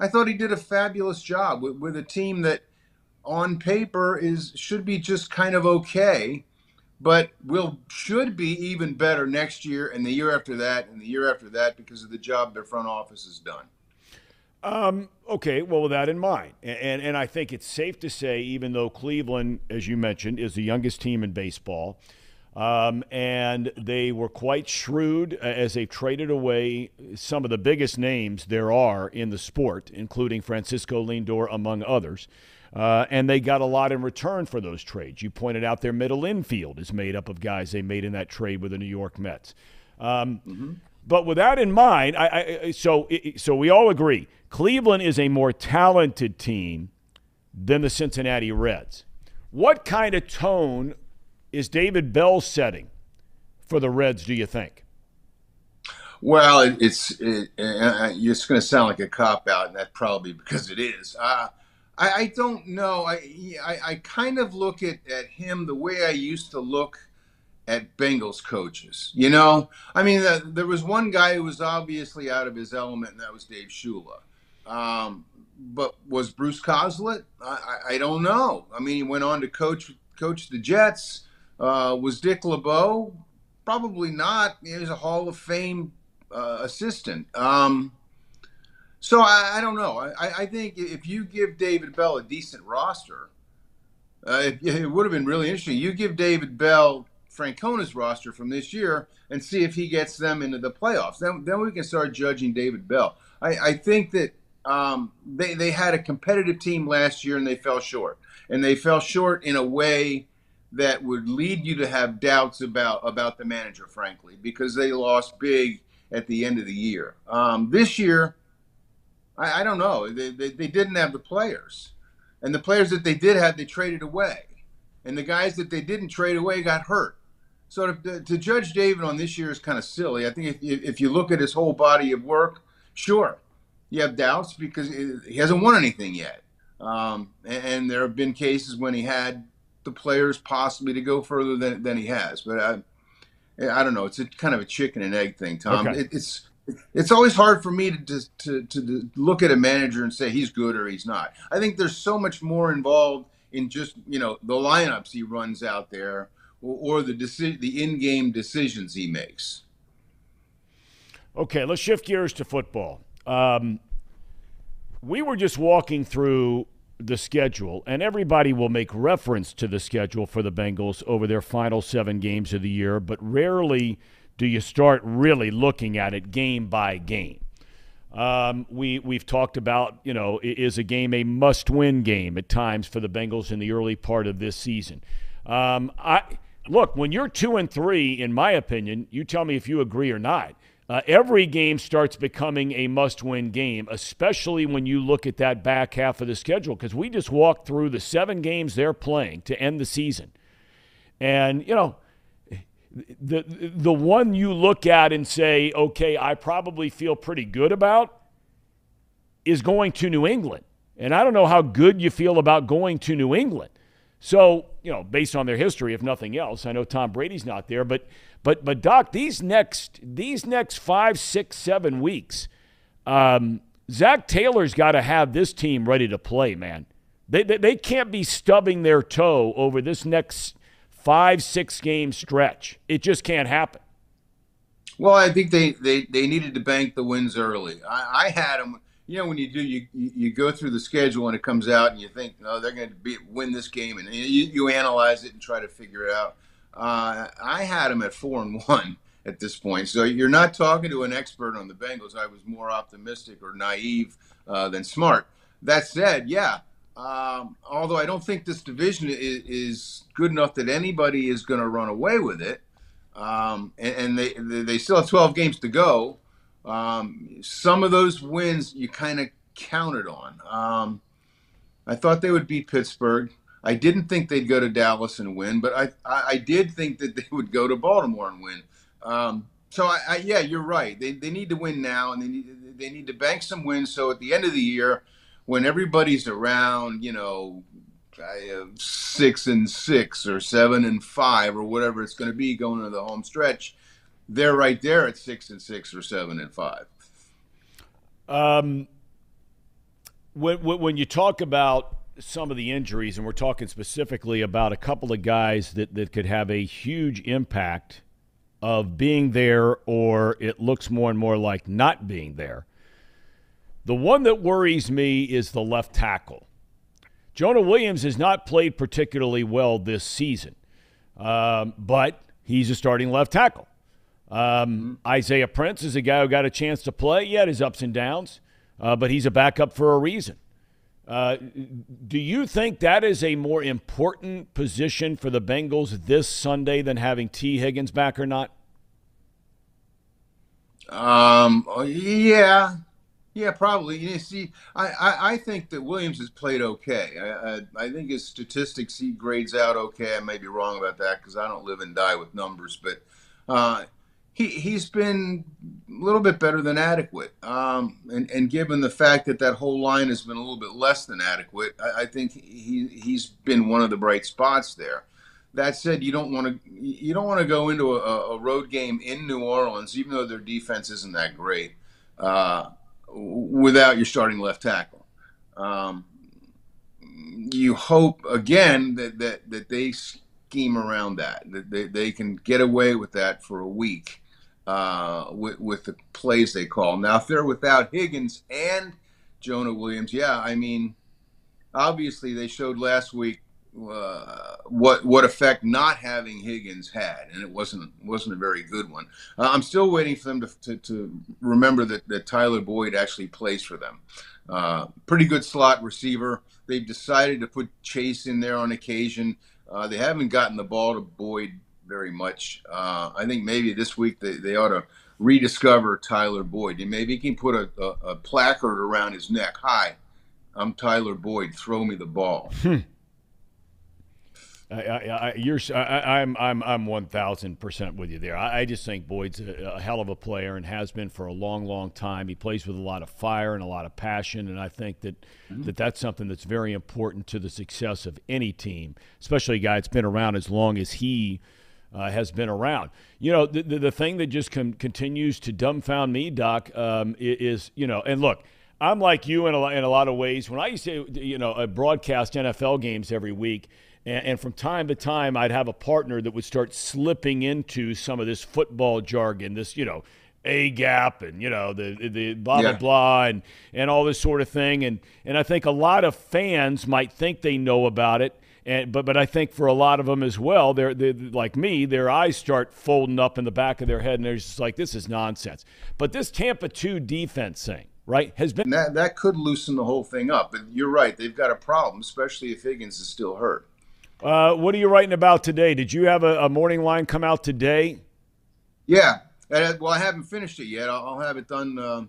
I thought he did a fabulous job with, with a team that, on paper, is should be just kind of okay, but will should be even better next year and the year after that and the year after that because of the job their front office has done. Um, okay, well, with that in mind, and, and and I think it's safe to say, even though Cleveland, as you mentioned, is the youngest team in baseball, um, and they were quite shrewd uh, as they traded away some of the biggest names there are in the sport, including Francisco Lindor, among others. Uh, and they got a lot in return for those trades. You pointed out their middle infield is made up of guys they made in that trade with the New York Mets. Um, But with that in mind, I, I so so we all agree Cleveland is a more talented team than the Cincinnati Reds. What kind of tone is David Bell setting for the Reds? Do you think? Well, it, it's it, it's going to sound like a cop out, and that's probably because it is. Uh, I, I don't know. I, I, I kind of look at, at him the way I used to look at Bengals coaches. You know, I mean, the, there was one guy who was obviously out of his element, and that was Dave Shula. Um, but was Bruce Coslet? I, I, don't know. I mean, he went on to coach coach the Jets. Uh, was Dick LeBeau? Probably not. He was a Hall of Fame uh, assistant. Um, so I, I, don't know. I, I, think if you give David Bell a decent roster, uh, it, it, would have been really interesting. You give David Bell Francona's roster from this year and see if he gets them into the playoffs. Then, then we can start judging David Bell. I, I think that um, they, they had a competitive team last year and they fell short. And they fell short in a way that would lead you to have doubts about, about the manager, frankly, because they lost big at the end of the year. Um, this year, I, I don't know. They, they, they, didn't have the players. And the players that they did have, they traded away. And the guys that they didn't trade away got hurt. So to, to judge David on this year is kind of silly. I think if, if you look at his whole body of work, sure, you have doubts because he hasn't won anything yet. Um, and, and, there have been cases when he had the players possibly to go further than, than he has. But I, I don't know. It's a kind of a chicken and egg thing, Thom. Okay. It, it's it's always hard for me to, to, to look at a manager and say he's good or he's not. I think there's so much more involved in just you know the lineups he runs out there or, or the deci- the in-game decisions he makes. Okay, let's shift gears to football. Um, we were just walking through the schedule, and everybody will make reference to the schedule for the Bengals over their final seven games of the year, but rarely do you start really looking at it game by game. Um, we we've talked about you know is a game a must-win game at times for the Bengals in the early part of this season. Um, I look when you're two and three, in my opinion, you tell me if you agree or not. Uh, every game starts becoming a must-win game, especially when you look at that back half of the schedule. Because we just walked through the seven games they're playing to end the season, and you know the the one you look at and say, okay, I probably feel pretty good about is going to New England. And I don't know how good you feel about going to New England. So, you know, based on their history, if nothing else, I know Tom Brady's not there, but but but Doc, these next these next five, six, seven weeks, um, Zac Taylor's got to have this team ready to play, man. They, they, they can't be stubbing their toe over this next five, six game stretch. It just can't happen. Well, I think they, they, they needed to bank the wins early. I, I had them. You know, when you do, you, you go through the schedule and it comes out, and you think, no, they're going to be win this game, and you, you analyze it and try to figure it out. Uh, I had them at four and one at this point, so you're not talking to an expert on the Bengals. I was more optimistic or naive uh, than smart. That said, yeah, um, although I don't think this division is, is good enough that anybody is going to run away with it, um, and, and, they they still have 12 games to go. Um, some of those wins you kind of counted on. Um, I thought they would beat Pittsburgh. I didn't think they'd go to Dallas and win, but I I, did think that they would go to Baltimore and win. Um, so I, I, yeah, you're right. They, they need to win now, and they need they need to bank some wins. So at the end of the year when everybody's around, you know, six and six or seven and five or whatever it's going to be going into the home stretch, they're right there at six and six or seven and five. Um, when, when you talk about some of the injuries, and we're talking specifically about a couple of guys that, that could have a huge impact of being there, or it looks more and more like not being there. The one that worries me is the left tackle. Jonah Williams has not played particularly well this season, um, but he's a starting left tackle. Um, Isaiah Prince is a guy who got a chance to play. He had his ups and downs, uh, but he's a backup for a reason. Uh, do you think that is a more important position for the Bengals this Sunday than having Tee Higgins back or not? Um, yeah, yeah, probably. You see, I, I, I, think that Williams has played okay. I, I, I, think his statistics he grades out okay. I may be wrong about that because I don't live and die with numbers, but uh, he he's been a little bit better than adequate. Um, and and given the fact that that whole line has been a little bit less than adequate, I, I think he he's been one of the bright spots there. That said, you don't want to you don't want to go into a, a, road game in New Orleans, even though their defense isn't that great, uh, without your starting left tackle. Um, you hope again that, that, that they scheme around that, they, they can get away with that for a week uh, with, with the plays they call. Now, if they're without Higgins and Jonah Williams, yeah, I mean, obviously they showed last week uh, what what effect not having Higgins had, and it wasn't wasn't a very good one. Uh, I'm still waiting for them to, to, to, remember that, that Tyler Boyd actually plays for them. Uh, pretty good slot receiver. They've decided to put Chase in there on occasion. Uh, they haven't gotten the ball to Boyd very much. Uh, I think maybe this week they, they ought to rediscover Tyler Boyd, and maybe he can put a, a, a placard around his neck. Hi, I'm Tyler Boyd. Throw me the ball. Hmm. I, I, you're, I, am I'm, I'm one thousand percent with you there. I, I just think Boyd's a, a, hell of a player and has been for a long, long time. He plays with a lot of fire and a lot of passion, and I think that mm-hmm. that that's something that's very important to the success of any team, especially a guy that's been around as long as he uh, has been around. You know, the the, the thing that just com- continues to dumbfound me, Doc, um, is you know, and look. I'm like you in a, in a lot of ways. When I used to, you know, broadcast NFL games every week, and, and, from time to time, I'd have a partner that would start slipping into some of this football jargon, this, you know, a gap and you know the the blah blah yeah. blah and and all this sort of thing. And and I think a lot of fans might think they know about it and but but I think for a lot of them as well they're, they're like me their eyes start folding up in the back of their head and they're just like this is nonsense. But this Tampa 2 defense thing right has been that that could loosen the whole thing up but you're right they've got a problem especially if Higgins is still hurt uh, what are you writing about today? Did you have a, a morning line come out today? Yeah. Well, I haven't finished it yet. I'll, I'll have it done uh,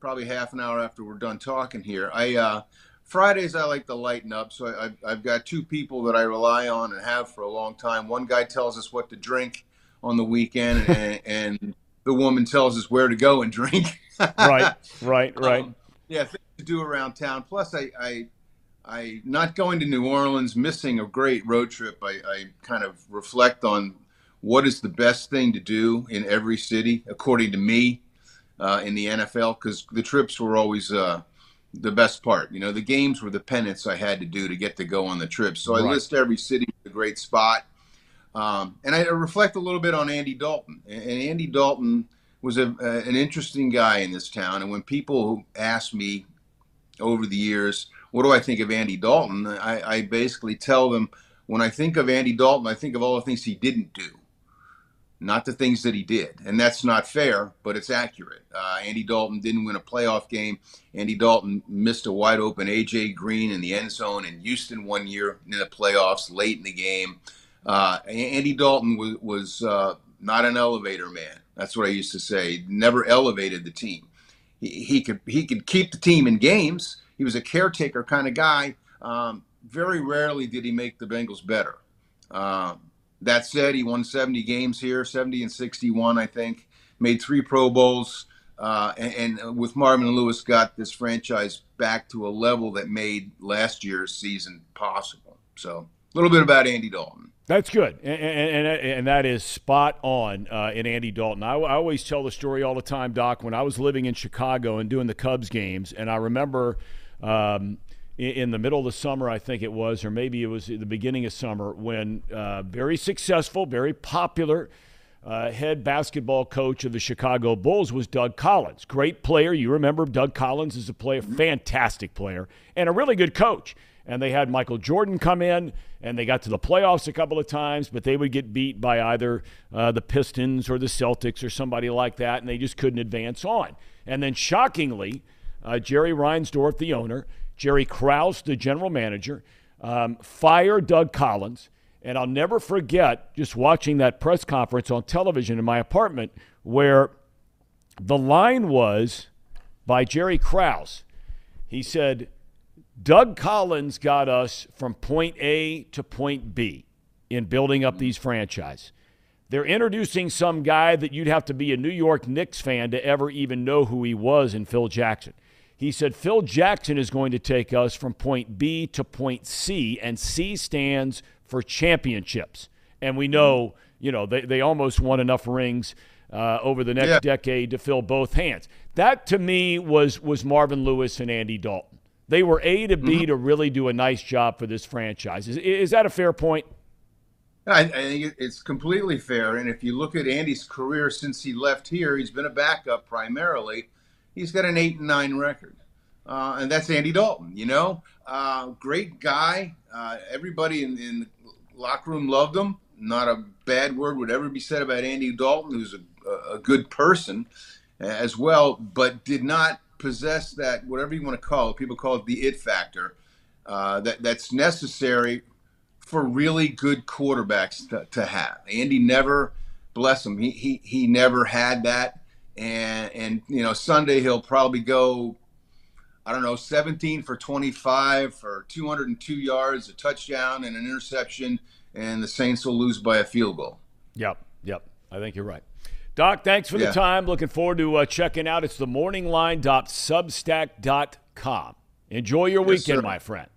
probably half an hour after we're done talking here. I uh, Fridays I like to lighten up, so I, have got two people that I rely on and have for a long time. One guy tells us what to drink on the weekend, [laughs] and, and the woman tells us where to go and drink. right, [laughs] right, right. Um, yeah, things to do around town. Plus, I, I I not going to New Orleans, missing a great road trip. I, I, kind of reflect on what is the best thing to do in every city, according to me, uh, in the NFL, because the trips were always uh, the best part. You know, the games were the penance I had to do to get to go on the trip. So right. I list every city a great spot, um, and I reflect a little bit on Andy Dalton. And Andy Dalton was a, an interesting guy in this town. And when people ask me over the years what do I think of Andy Dalton? I, I basically tell them when I think of Andy Dalton, I think of all the things he didn't do, not the things that he did. And that's not fair, but it's accurate. Uh, Andy Dalton didn't win a playoff game. Andy Dalton missed a wide open A.J. Green in the end zone in Houston one year in the playoffs late in the game. Uh, Andy Dalton was, was uh, not an elevator man. That's what I used to say. Never elevated the team. He, he could he could keep the team in games he was a caretaker kind of guy. Um, very rarely did he make the Bengals better. Um, that said, he won 70 games here, 70 and 61, I think. Made three Pro Bowls, uh, and, and, with Marvin Lewis, got this franchise back to a level that made last year's season possible. So, a little bit about Andy Dalton. That's good, and, and, and that is spot on uh, in Andy Dalton. I, I always tell the story all the time, Doc. When I was living in Chicago and doing the Cubs games, and I remember – um, in the middle of the summer, I think it was, or maybe it was the beginning of summer, when uh, very successful, very popular uh, head basketball coach of the Chicago Bulls was Doug Collins. Great player. You remember Doug Collins is a player, fantastic player, and a really good coach. And they had Michael Jordan come in, and they got to the playoffs a couple of times, but they would get beat by either uh, the Pistons or the Celtics or somebody like that, and they just couldn't advance on. And then shockingly, uh, Jerry Reinsdorf, the owner, Jerry Krause, the general manager, um, fire Doug Collins. And I'll never forget just watching that press conference on television in my apartment where the line was by Jerry Krause. He said, Doug Collins got us from point A to point B in building up these franchise. They're introducing some guy that you'd have to be a New York Knicks fan to ever even know who he was in Phil Jackson. He said, Phil Jackson is going to take us from point B to point C, and C stands for championships. And we know, you know, they, they almost won enough rings uh, over the next Yeah. decade to fill both hands. That to me was was Marvin Lewis and Andy Dalton. They were A to B to really do a nice job for this franchise. Is, is that a fair point? I, I think it's completely fair. And if you look at Andy's career since he left here, he's been a backup primarily. He's got an eight and nine record, uh, and that's Andy Dalton. You know, uh, great guy. Uh, everybody in, in the locker room loved him. Not a bad word would ever be said about Andy Dalton, who's a, a good person as well, but did not possess that whatever you want to call it. People call it the it factor. Uh, that that's necessary for really good quarterbacks to, to have. Andy never, bless him, he, he he never had that. And and you know Sunday he'll probably go, I don't know, 17 for 25 for 202 yards, a touchdown and an interception, and the Saints will lose by a field goal. Yep, yep. I think you're right. Doc, thanks for the time. Looking forward to uh, checking out. It's the morningline.substack.com. Enjoy your Yes, weekend, sir. my friend.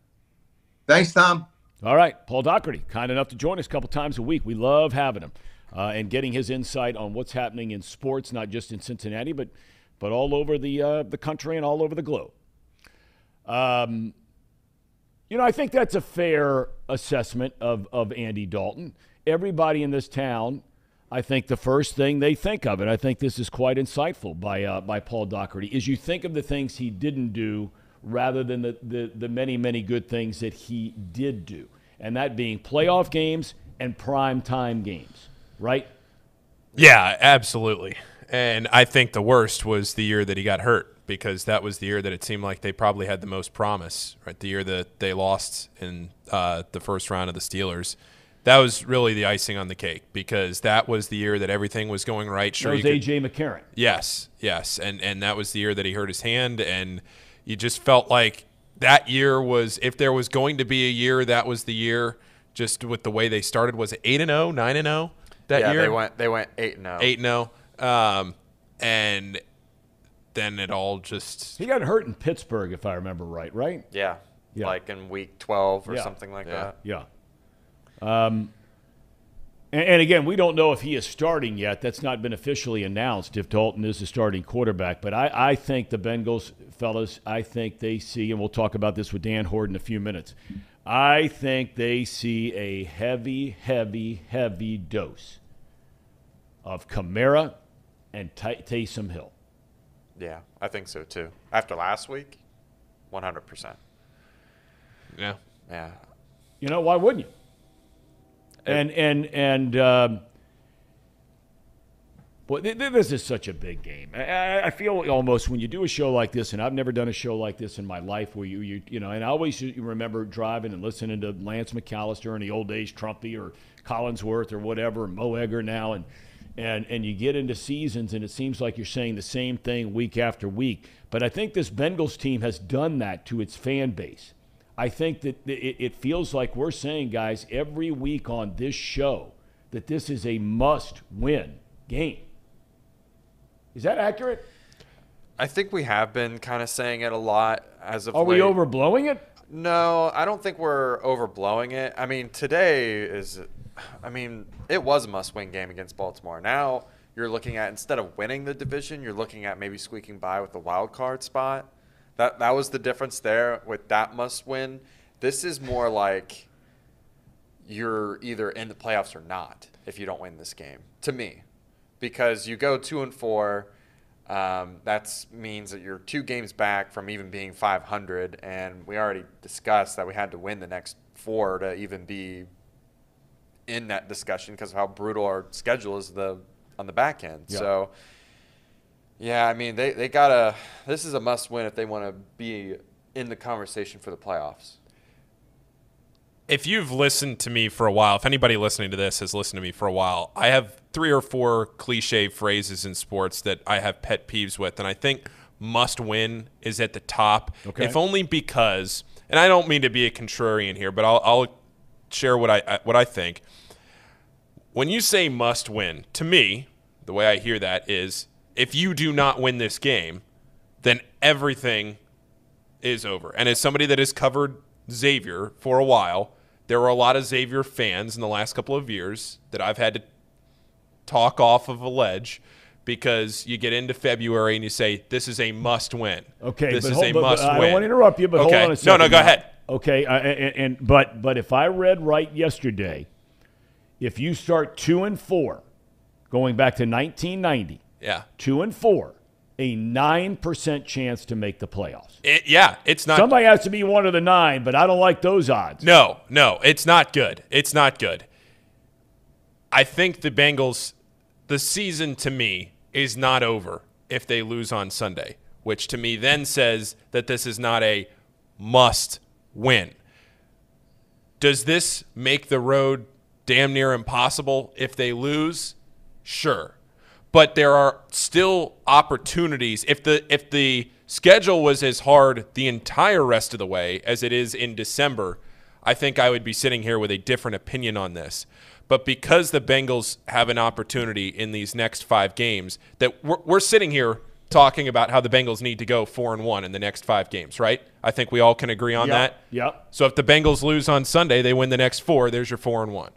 Thanks, Thom. All right, Paul Daugherty, kind enough to join us a couple times a week. We love having him uh, and getting his insight on what's happening in sports, not just in Cincinnati, but but all over the uh, the country and all over the globe. Um, you know, I think that's a fair assessment of of Andy Dalton. Everybody in this town, I think the first thing they think of, and I think this is quite insightful by uh, by Paul Daugherty, is you think of the things he didn't do rather than the, the, the many, many good things that he did do. And that being playoff games and prime time games, right? Yeah, absolutely. And I think the worst was the year that he got hurt because that was the year that it seemed like they probably had the most promise, right? The year that they lost in uh, the first round of the Steelers. That was really the icing on the cake because that was the year that everything was going right. That Sure, was you could, A.J. McCarron. Yes, yes, and and that was the year that he hurt his hand, and you just felt like that year was if there was going to be a year, that was the year. Just with the way they started, was it eight and 0, 9 and zero that yeah, year? they went they went eight and zero. eight and zero, um, and then it all just He got hurt in Pittsburgh, if I remember right, right? Yeah. Yeah. like in week twelve or Yeah. something like Yeah. that. Yeah. Um, and, and again, we don't know if he is starting yet. That's not been officially announced if Dalton is the starting quarterback. But I, I think the Bengals, fellas, I think they see, and we'll talk about this with Dan Hoard in a few minutes. I think they see a heavy, heavy, heavy dose of Kamara and Ty- Taysom Hill. Yeah, I think so too. After last week, one hundred percent. yeah. Yeah, You know, why wouldn't you? And and and um, boy, th- th- this is such a big game. I feel almost when you do a show like this, and I've never done a show like this in my life, where you you you know, and I always remember driving and listening to Lance McAllister in the old days, Trumpy or Collinsworth or whatever, Mo Egger now, and and and you get into seasons, and it seems like you're saying the same thing week after week. But I think this Bengals team has done that to its fan base. I think that it, it feels like we're saying, guys, every week on this show that this is a must-win game. Is that accurate? I think we have been kind of saying it a lot as of Are we overblowing it? No, I don't think we're overblowing it. I mean, today is, I mean, it was a must-win game against Baltimore. Now you're looking at instead of winning the division, you're looking at maybe squeaking by with the wild card spot. That that was the difference there with that must-win. This is more like you're either in the playoffs or not if you don't win this game. To me, because you go two and four. Um, that means that you're two games back from even being 500, and we already discussed that we had to win the next four to even be in that discussion because of how brutal our schedule is the on the back end. Yeah. So, yeah, I mean they they gotta. This is a must win if they want to be in the conversation for the playoffs. if you've listened to me for a while, if anybody listening to this has listened to me for a while, I have three or four cliche phrases in sports that I have pet peeves with, and I think must win is at the top. Okay. If only because, and I don't mean to be a contrarian here, but I'll, I'll share what I what I think. when you say must win, to me, the way I hear that is if you do not win this game, then everything is over. And as somebody that has covered Xavier for a while, there were a lot of Xavier fans in the last couple of years that I've had to talk off of a ledge because you get into February and you say this is a must win. Okay, this is hold, a but, must but I win. don't want to interrupt you, but okay. hold on a second. No, no, go ahead. Okay, uh, and, and but but if I read right yesterday, if you start two and four, going back to 1990, Yeah. two and four, a nine percent chance to make the playoffs. It, yeah, it's not Somebody has to be one of the nine, but I don't like those odds. No, no, it's not good. It's not good. I think the Bengals, the season to me is not over if they lose on Sunday, which to me then says that this is not a must win. Does this make the road damn near impossible if they lose? Sure. But there are still opportunities. If the if the schedule was as hard the entire rest of the way as it is in December, I think I would be sitting here with a different opinion on this. But because the Bengals have an opportunity in these next five games, that we're, we're sitting here talking about how the Bengals need to go four and one in the next five games, right? I think we all can agree on Yep, that. yep. So if the Bengals lose on Sunday, they win the next four. There's your four and one.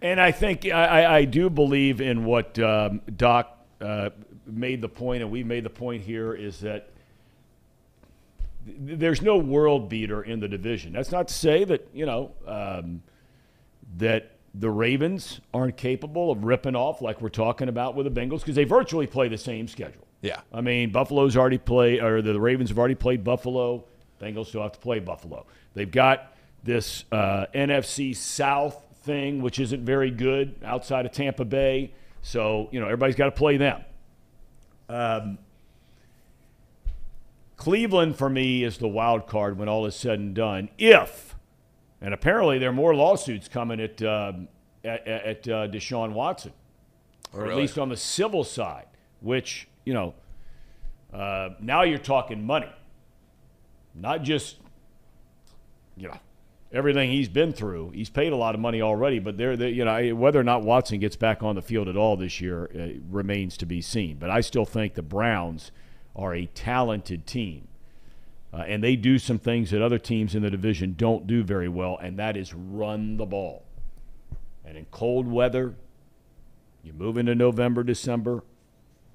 And I think I, I- do believe in what um, Doc uh, made the point, and we made the point here is that th- there's no world beater in the division. That's not to say that you know um, that the Ravens aren't capable of ripping off like we're talking about with the Bengals because they virtually play the same schedule. Yeah. I mean, Buffalo's already played, or the Ravens have already played Buffalo. Bengals still have to play Buffalo. They've got this uh, NFC South thing, which isn't very good outside of Tampa Bay. So, you know, everybody's got to play them. Um, Cleveland, for me, is the wild card when all is said and done. If, and apparently there are more lawsuits coming at, um, at, at uh, Deshaun Watson, or at Really? least on the civil side, which, you know, uh, now you're talking money, not just, you know, everything he's been through. He's paid a lot of money already, but there, there- you know, whether or not Watson gets back on the field at all this year uh, remains to be seen. But I still think the Browns are a talented team. Uh, and they do some things that other teams in the division don't do very well, and that is run the ball. And in cold weather, you move into November, December,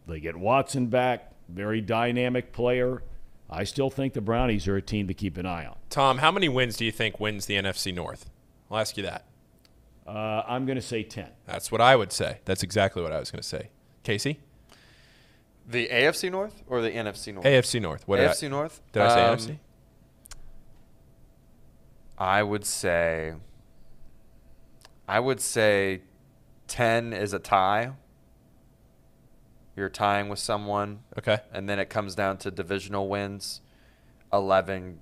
they get Watson back, very dynamic player. I still think the Brownies are a team to keep an eye on. Thom, how many wins do you think wins the NFC North? I'll ask you that. Uh, I'm going to say 10. That's what I would say. That's exactly what I was going to say. Casey? The AFC North or the NFC North? AFC North. What did I- AFC North. Did I say Um, AFC? I would say. I would say, ten is a tie. You're tying with someone, Okay. and then it comes down to divisional wins. Eleven.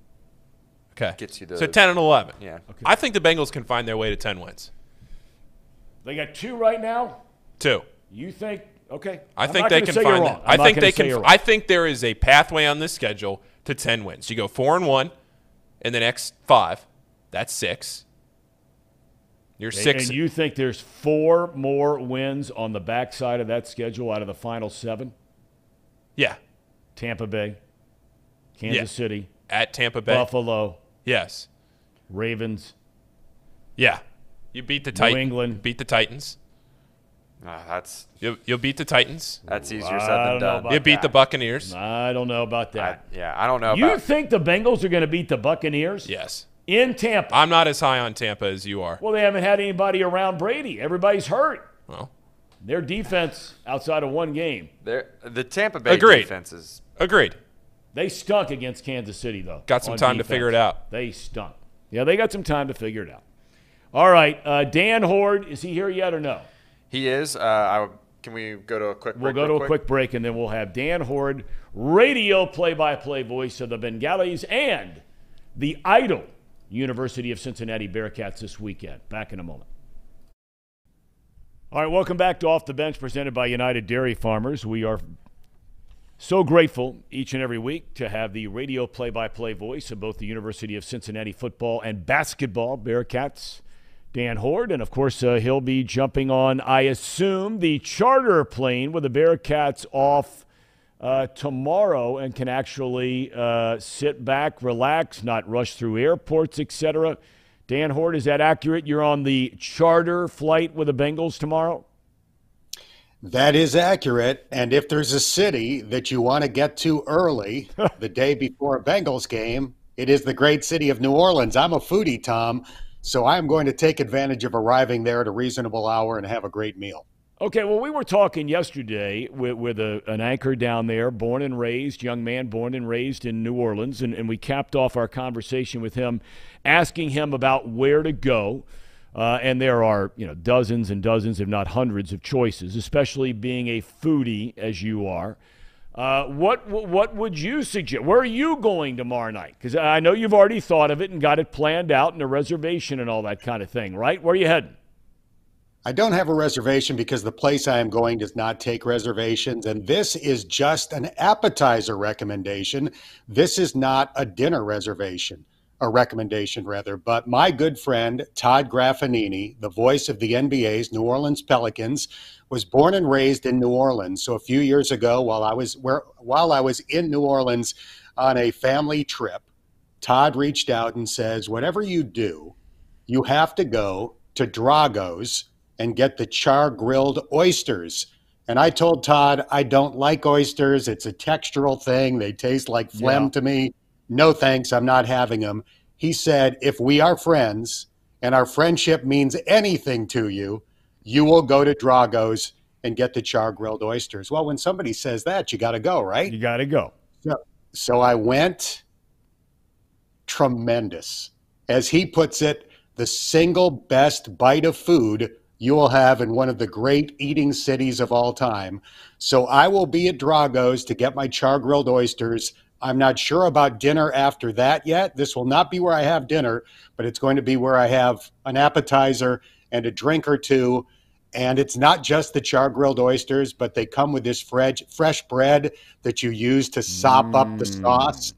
Okay. Gets you the- so 10 and 11. Yeah. Okay. I think the Bengals can find their way to 10 wins. They got two right now. Two. You think? Okay. I I'm think they can find. I'm I think they can. I think there is a pathway on this schedule to 10 wins. You go 4 and 1 in the next 5. That's 6. You're 6 And you think there's four more wins on the backside of that schedule out of the final seven? Yeah. Tampa Bay, Kansas Yeah. City, At Tampa Bay. Buffalo, Yes. Ravens. Yeah. You beat the Titans. England. Beat the Titans. Ah, that's You'll, you'll beat the Titans. that's easier I said don't than done. You beat the. Buccaneers. I don't know about I, that. yeah, I don't know you about. think the Bengals are going to beat the Buccaneers Yes. in Tampa? I'm not as high on Tampa as you are. well, they haven't had anybody around Brady. Everybody's hurt. Well, Their defense outside of one game, They're- the Tampa Bay Agreed. defense is agreed. they stunk against Kansas City though. Got some on time to figure it out. They stunk. Yeah, they got some time to figure it out. All right, uh, Dan Hoard, is he here yet or no? He is. Uh, I, can we go to a quick? We'll break go real to a quick break and then we'll have Dan Hoard, radio play-by-play voice of the Bengalis and the idol University of Cincinnati Bearcats this weekend. Back in a moment. All right, welcome back to Off the Bench presented by United Dairy Farmers. We are so grateful each and every week to have the radio play by play voice of both the University of Cincinnati football and basketball Bearcats. Dan Hoard. And of course, uh, he'll be jumping on, I assume, the charter plane with the Bearcats off uh, tomorrow and can actually uh, sit back, relax, not rush through airports, etc. Dan Hoard, is that accurate? You're on the charter flight with the Bengals tomorrow? That is accurate. And if there's a city that you want to get to early, [laughs] the day before a Bengals game, it is the great city of New Orleans. I'm a foodie, Thom, so I'm going to take advantage of arriving there at a reasonable hour and have a great meal. Okay, well, we were talking yesterday with, with a, an anchor down there, born and raised, young man born and raised in New Orleans, and, and we capped off our conversation with him, asking him about where to go. Uh, and there are, you know, dozens and dozens, if not hundreds, of choices. Especially being a foodie as you are, uh, what what would you suggest? Where are you going tomorrow night? Because I know you've already thought of it and got it planned out and a reservation and all that kind of thing, right? Where are you heading? I don't have a reservation because the place I am going does not take reservations. And this is just an appetizer recommendation. This is not a dinner reservation a recommendation rather. But my good friend Todd Graffagnini, the voice of the NBA's New Orleans Pelicans, was born and raised in New Orleans. So a few years ago, while I was where while I was in New Orleans on a family trip, Todd reached out and says, "Whatever you do, you have to go to Drago's and get the char grilled oysters." And I told Todd, I don't like oysters. It's a textural thing. They taste like phlegm yeah. to me no thanks, I'm not having them. He said, if we are friends and our friendship means anything to you, you will go to Drago's and get the char grilled oysters. Well, when somebody says that, you got to go, right? You got to go. So, so I went. Tremendous. As he puts it, the single best bite of food you will have in one of the great eating cities of all time. So I will be at Drago's to get my char grilled oysters I'm not sure about dinner after that yet. This will not be where I have dinner, but it's going to be where I have an appetizer and a drink or two. And it's not just the char grilled oysters, but they come with this fresh, fresh bread that you use to sop mm. up the mm. sauce.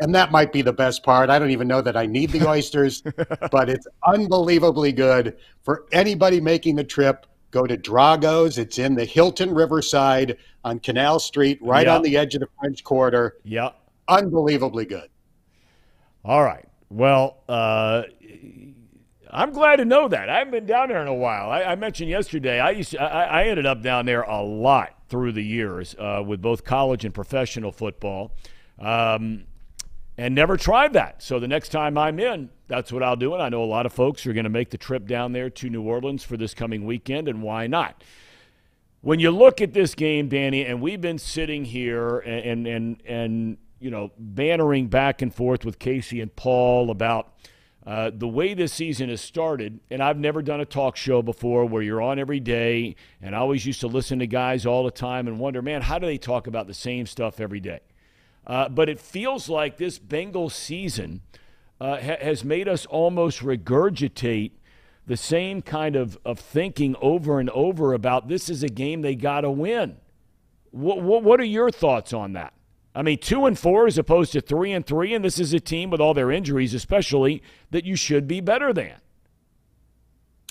And that might be the best part. I don't even know that I need the oysters, [laughs] but it's unbelievably good. For anybody making the trip, go to Drago's. It's in the Hilton Riverside on Canal Street, right yep. on the edge of the French Quarter. Yep unbelievably good. All right. Well, uh, I'm glad to know that. I haven't been down there in a while. I, I mentioned yesterday. I used to, I, I, ended up down there a lot through the years uh, with both college and professional football, um, and never tried that. So the next time I'm in, that's what I'll do. And I know a lot of folks are going to make the trip down there to New Orleans for this coming weekend, and why not? When you look at this game, Danny, and we've been sitting here and and and, and you know, bantering back and forth with Casey and Paul about uh, the way this season has started. And I've never done a talk show before where you're on every day. And I always used to listen to guys all the time and wonder, man, how do they talk about the same stuff every day? Uh, but it feels like this Bengals season uh, ha- has made us almost regurgitate the same kind of, of thinking over and over about this is a game they got to win. What, what, what are your thoughts on that? I mean, two and four as opposed to three and three, and this is a team with all their injuries, especially that you should be better than.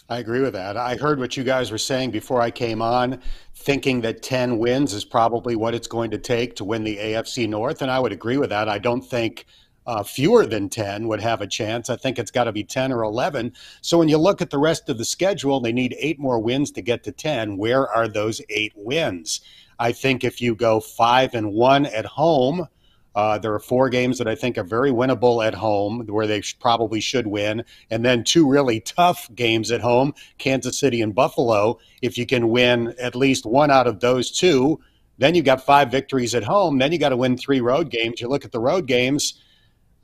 I agree with that. I heard what you guys were saying before I came on, thinking that 10 wins is probably what it's going to take to win the AFC North. And I would agree with that. I don't think uh, fewer than 10 would have a chance. I think it's got to be 10 or 11. So when you look at the rest of the schedule, they need eight more wins to get to 10. Where are those eight wins? I think if you go five and one at home, uh, there are four games that I think are very winnable at home, where they sh- probably should win, and then two really tough games at home, Kansas City and Buffalo. If you can win at least one out of those two, then you've got five victories at home. Then you got to win three road games. You look at the road games.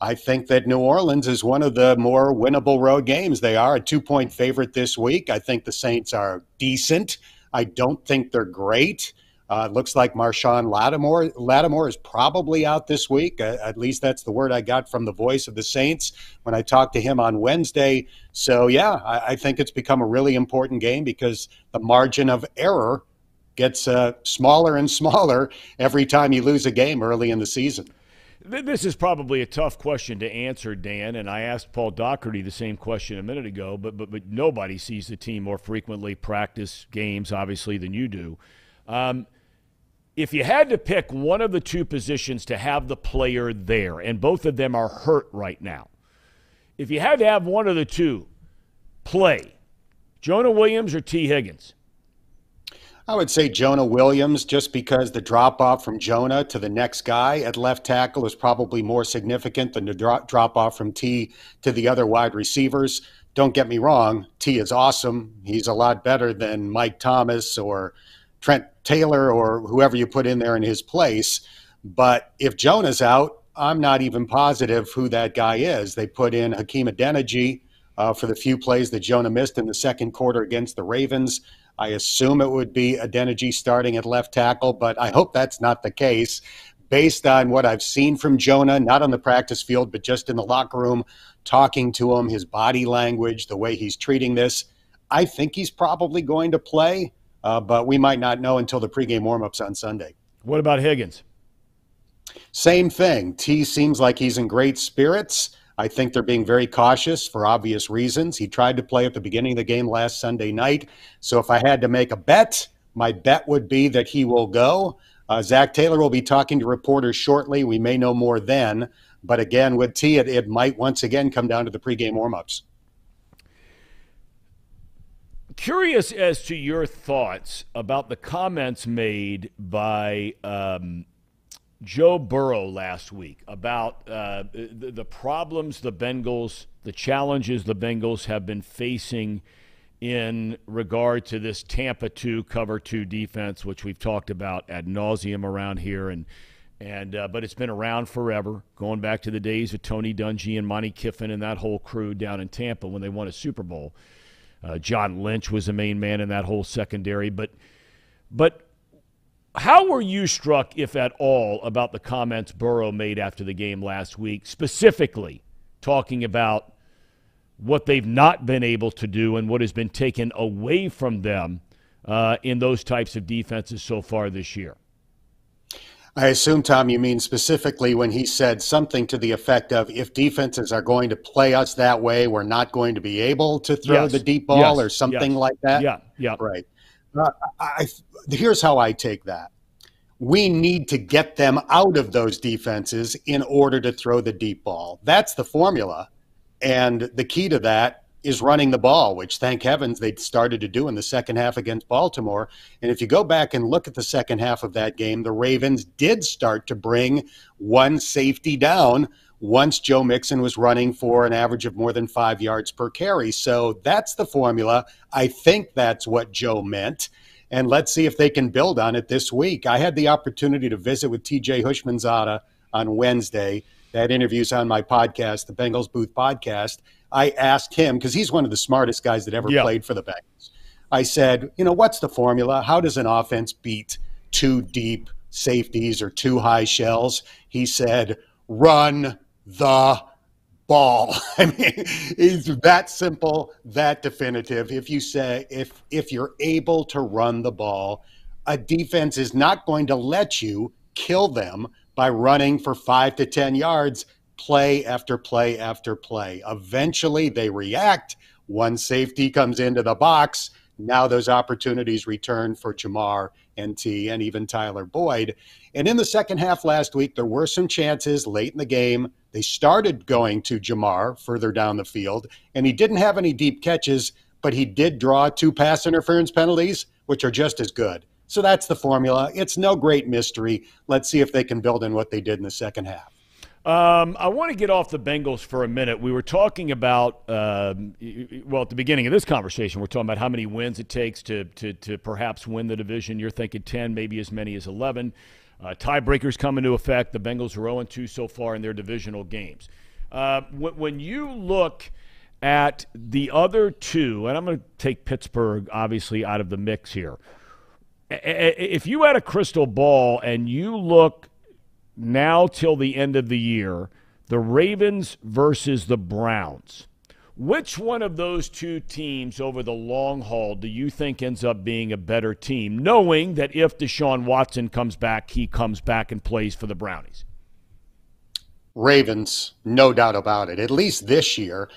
I think that New Orleans is one of the more winnable road games. They are a two point favorite this week. I think the Saints are decent. I don't think they're great. Uh, looks like Marshon Lattimore Lattimore is probably out this week. Uh, at least that's the word I got from the voice of the Saints when I talked to him on Wednesday. So yeah, I, I think it's become a really important game because the margin of error gets uh, smaller and [laughs] smaller every time you lose a game early in the season. This is probably a tough question to answer, Dan, and I asked Paul Daugherty the same question a minute ago, but but, but nobody sees the team more frequently practice games, obviously, than you do. Um, if you had to pick one of the two positions to have the player there, and both of them are hurt right now, if you had to have one of the two play, Jonah Williams or Tee Higgins? I would say Jonah Williams, just because the drop off from Jonah to the next guy at left tackle is probably more significant than the drop off from Tee to the other wide receivers. Don't get me wrong, Tee is awesome. He's a lot better than Mike Thomas or Trent Taylor or whoever you put in there in his place. But if Jonah's out, I'm not even positive who that guy is. They put in Hakeem Adeniji uh, for the few plays that Jonah missed in the second quarter against the Ravens. I assume it would be Adeniji starting at left tackle, but I hope that's not the case. Based on what I've seen from Jonah, not on the practice field, but just in the locker room, talking to him, his body language, the way he's treating this, I think he's probably going to play, uh, but we might not know until the pregame warmups on Sunday. What about Higgins? Same thing. Tee seems like he's in great spirits. I think they're being very cautious for obvious reasons. He tried to play at the beginning of the game last Sunday night. So if I had to make a bet, my bet would be that he will go. Uh, Zac Taylor will be talking to reporters shortly. We may know more then. But again, with Tee, it, it might once again come down to the pregame warmups. Curious as to your thoughts about the comments made by um, Joe Burrow last week about uh, the, the, problems the Bengals, the challenges the Bengals have been facing in regard to this Tampa 2 cover 2 defense, which we've talked about ad nauseum around here. And, and uh, But it's been around forever, going back to the days of Tony Dungy and Monte Kiffin and that whole crew down in Tampa when they won a Super Bowl. Uh, John Lynch was the main man in that whole secondary. But, but how were you struck, if at all, about the comments Burrow made after the game last week, specifically talking about what they've not been able to do and what has been taken away from them uh, in those types of defenses so far this year? I assume, Thom, you mean specifically when he said something to the effect of if defenses are going to play us that way, we're not going to be able to throw yes. the deep ball yes. or something yes. like that? Yeah, yeah. Right. Uh, I, here's how I take that. We need to get them out of those defenses in order to throw the deep ball. That's the formula. And the key to that is running the ball, which thank heavens they started to do in the second half against Baltimore. And if you go back and look at the second half of that game, the Ravens did start to bring one safety down once Joe Mixon was running for an average of more than five yards per carry. So that's the formula. I think that's what Joe meant. And let's see if they can build on it this week. I had the opportunity to visit with TJ Houshmandzadeh on Wednesday. That interview's on my podcast, the Bengals Booth podcast. I asked him, because he's one of the smartest guys that ever yeah. played for the Bengals. I said, you know, what's the formula? How does an offense beat two deep safeties or two high shells? He said, run the ball. [laughs] I mean, it's that simple, that definitive. If you say if if you're able to run the ball, a defense is not going to let you kill them by running for 5 to 10 yards play after play after play. Eventually they react. One safety comes into the box. Now those opportunities return for Ja'Marr, and T and even Tyler Boyd. And in the second half last week, there were some chances late in the game. They started going to Ja'Marr further down the field, and he didn't have any deep catches, but he did draw two pass interference penalties, which are just as good. So that's the formula. It's no great mystery. Let's see if they can build in what they did in the second half. Um, I want to get off the Bengals for a minute. We were talking about, um, well, at the beginning of this conversation, we're talking about how many wins it takes to, to, to perhaps win the division. You're thinking 10, maybe as many as 11. Uh, tiebreakers come into effect. The Bengals are 0 2 so far in their divisional games. Uh, when, when you look at the other two, and I'm going to take Pittsburgh obviously out of the mix here. If you had a crystal ball and you look now till the end of the year, the Ravens versus the Browns. Which one of those two teams over the long haul do you think ends up being a better team, knowing that if Deshaun Watson comes back, he comes back and plays for the Brownies? Ravens, no doubt about it. At least this year,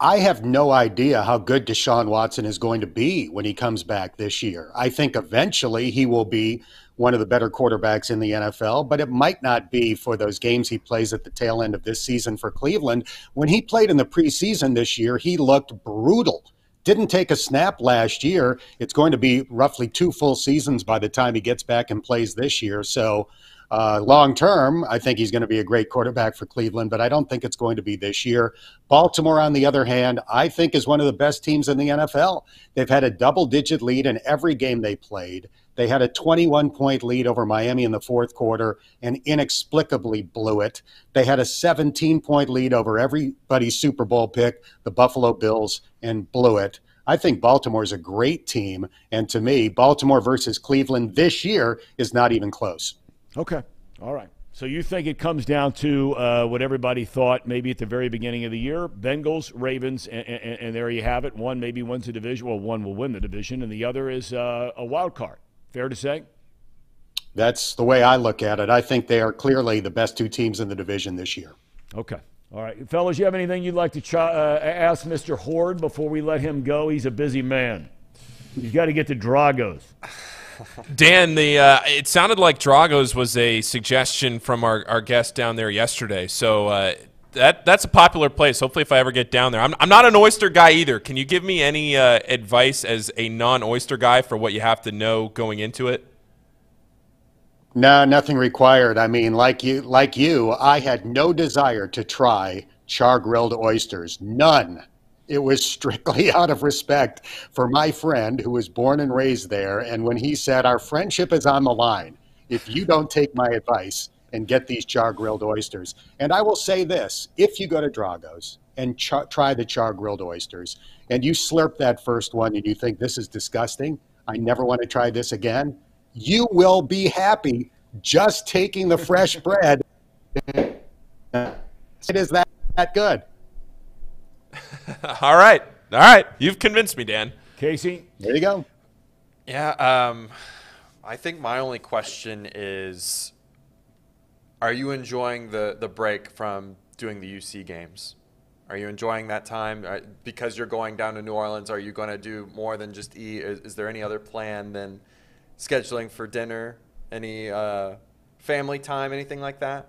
I have no idea how good Deshaun Watson is going to be when he comes back this year. I think eventually he will be one of the better quarterbacks in the NFL, but it might not be for those games he plays at the tail end of this season for Cleveland. When he played in the preseason this year, he looked brutal. Didn't take a snap last year. It's going to be roughly two full seasons by the time he gets back and plays this year. So, uh, long term, I think he's going to be a great quarterback for Cleveland, but I don't think it's going to be this year. Baltimore, on the other hand, I think is one of the best teams in the NFL. They've had a double digit lead in every game they played. They had a 21 point lead over Miami in the fourth quarter and inexplicably blew it. They had a 17 point lead over everybody's Super Bowl pick, the Buffalo Bills, and blew it. I think Baltimore is a great team. And to me, Baltimore versus Cleveland this year is not even close. Okay. All right. So you think it comes down to uh, what everybody thought maybe at the very beginning of the year: Bengals, Ravens, and, and, and, there you have it. One maybe wins the division. Well, one will win the division, and the other is uh, a wild card. Fair to say? That's the way I look at it. I think they are clearly the best two teams in the division this year. Okay. All right. Fellas, you have anything you'd like to ch- uh, ask Mr. Hoard before we let him go? He's a busy man. He's got to get to Drago's. Dan, the uh, it sounded like Drago's was a suggestion from our, our guest down there yesterday. So uh, that that's a popular place. Hopefully, if I ever get down there, I'm I'm not an oyster guy either. Can you give me any uh, advice as a non-oyster guy for what you have to know going into it? No, nothing required. I mean, like you, like you, I had no desire to try char grilled oysters. None. It was strictly [laughs] out of respect for my friend who was born and raised there. And when he said, Our friendship is on the line, if you don't take my advice, and get these char grilled oysters. And I will say this if you go to Drago's and try the char grilled oysters and you slurp that first one and you think this is disgusting, I never want to try this again, you will be happy just taking the fresh [laughs] bread. It is that, that good. [laughs] All right. All right. You've convinced me, Dan. Casey? There you go. Yeah. Um, I think my only question is are you enjoying the the break from doing the UC games? Are you enjoying that time because you're going down to New Orleans? Are you going to do more than just eat? Is, is there any other plan than scheduling for dinner? Any uh, family time? Anything like that?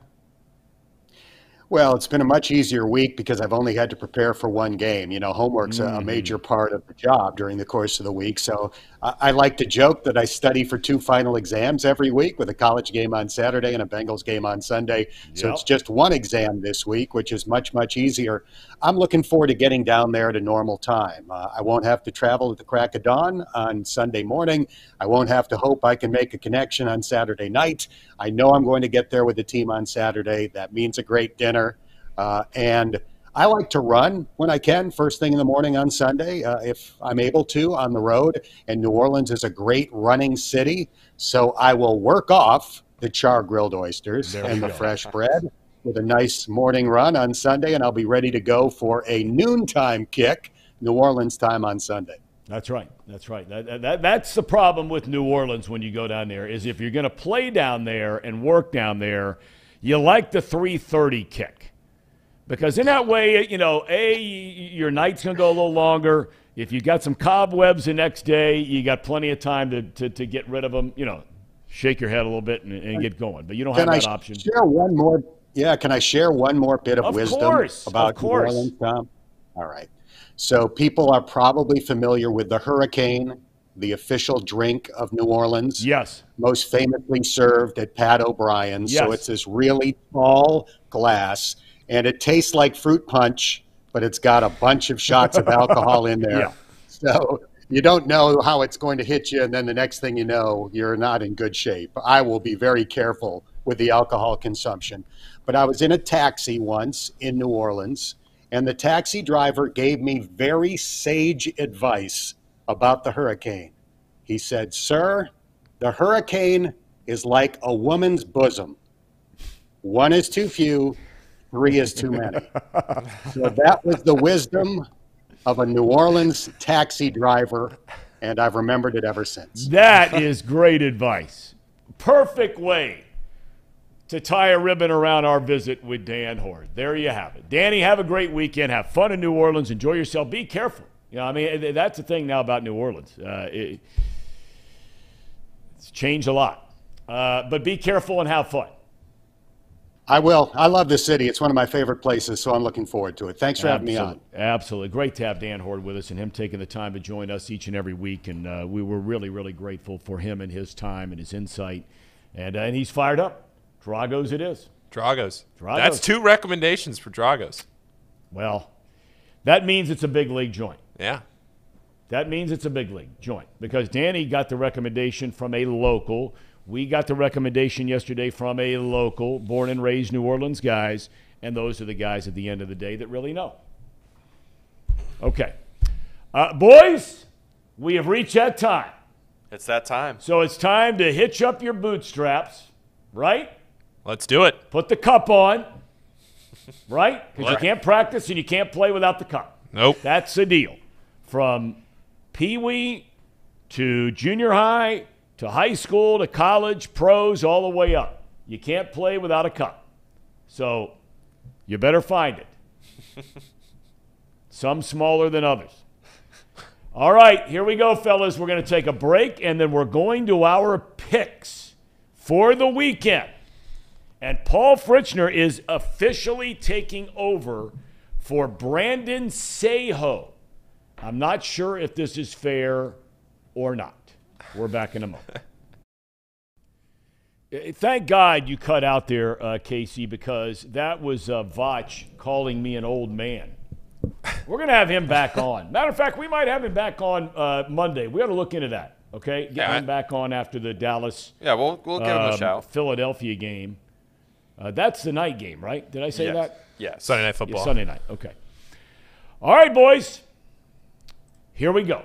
Well, it's been a much easier week because I've only had to prepare for one game. You know, homework's mm. a major part of the job during the course of the week. So I, I like to joke that I study for two final exams every week with a college game on Saturday and a Bengals game on Sunday. Yep. So it's just one exam this week, which is much, much easier. I'm looking forward to getting down there at a normal time. Uh, I won't have to travel at the crack of dawn on Sunday morning. I won't have to hope I can make a connection on Saturday night. I know I'm going to get there with the team on Saturday. That means a great dinner. Uh, and I like to run when I can, first thing in the morning on Sunday, uh, if I'm able to, on the road. And New Orleans is a great running city. So I will work off the char grilled oysters there and the go. fresh bread with a nice morning run on Sunday. And I'll be ready to go for a noontime kick, New Orleans time on Sunday. That's right. That's right. That, that, that's the problem with New Orleans when you go down there is if you're going to play down there and work down there, you like the 330 kick. Because in that way, you know, A, your night's going to go a little longer. If you got some cobwebs the next day, you got plenty of time to, to, to get rid of them, you know, shake your head a little bit and, and get going. But you don't can have that I option. Share one more. Yeah, can I share one more bit of, of wisdom course, about of course. New Orleans, Thom? All right. So people are probably familiar with the hurricane, the official drink of New Orleans. Yes. Most famously served at Pat O'Brien's. Yes. So it's this really tall glass, and it tastes like fruit punch, but it's got a bunch of shots of alcohol in there. [laughs] Yeah. So you don't know how it's going to hit you, and then the next thing you know, you're not in good shape. I will be very careful with the alcohol consumption. But I was in a taxi once in New Orleans and the taxi driver gave me very sage advice about the hurricane. He said, Sir, the hurricane is like a woman's bosom. One is too few, three is too many. [laughs] so that was the wisdom of a New Orleans taxi driver, and I've remembered it ever since. That is great advice. Perfect way to tie a ribbon around our visit with Dan Hoard. There you have it. Danny, have a great weekend. Have fun in New Orleans. Enjoy yourself. Be careful. You know, I mean, that's the thing now about New Orleans. Uh, it, it's changed a lot. Uh, but be careful and have fun. I will. I love this city. It's one of my favorite places, so I'm looking forward to it. Thanks for Absolutely. having me on. Absolutely. Great to have Dan Hoard with us and him taking the time to join us each and every week. And uh, we were really, really grateful for him and his time and his insight. And, uh, and he's fired up. Drago's it is. Drago's. Drago's. That's two recommendations for Drago's. Well, that means it's a big league joint. Yeah. That means it's a big league joint because Danny got the recommendation from a local. We got the recommendation yesterday from a local, born and raised New Orleans guys, and those are the guys at the end of the day that really know. Okay. Uh, boys, we have reached that time. It's that time. So it's time to hitch up your bootstraps, right? Let's do it. Put the cup on, [laughs] right? Because you can't practice and you can't play without the cup. Nope. That's the deal. From Pee Wee to junior high to high school to college, pros, all the way up. You can't play without a cup. So you better find it. [laughs] Some smaller than others. All right, here we go, fellas. We're going to take a break and then we're going to our picks for the weekend. And Paul Fritschner is officially taking over for Brandon Seho. I'm not sure if this is fair or not. We're back in a moment. [laughs] Eh, Thank God you cut out there, uh, Casey, because that was uh, Vach calling me an old man. We're going to have him back [laughs] on. Matter of fact, we might have him back on uh, Monday. We got to look into that, okay? Get Yeah. him back on after the Dallas Yeah, we'll we'll give him a um, shout. Philadelphia game. Uh, that's the night game, right? Did I say Yes. that? Yes. Sunday Night Yeah, Football. Sunday night. Okay. All right, boys. Here we go.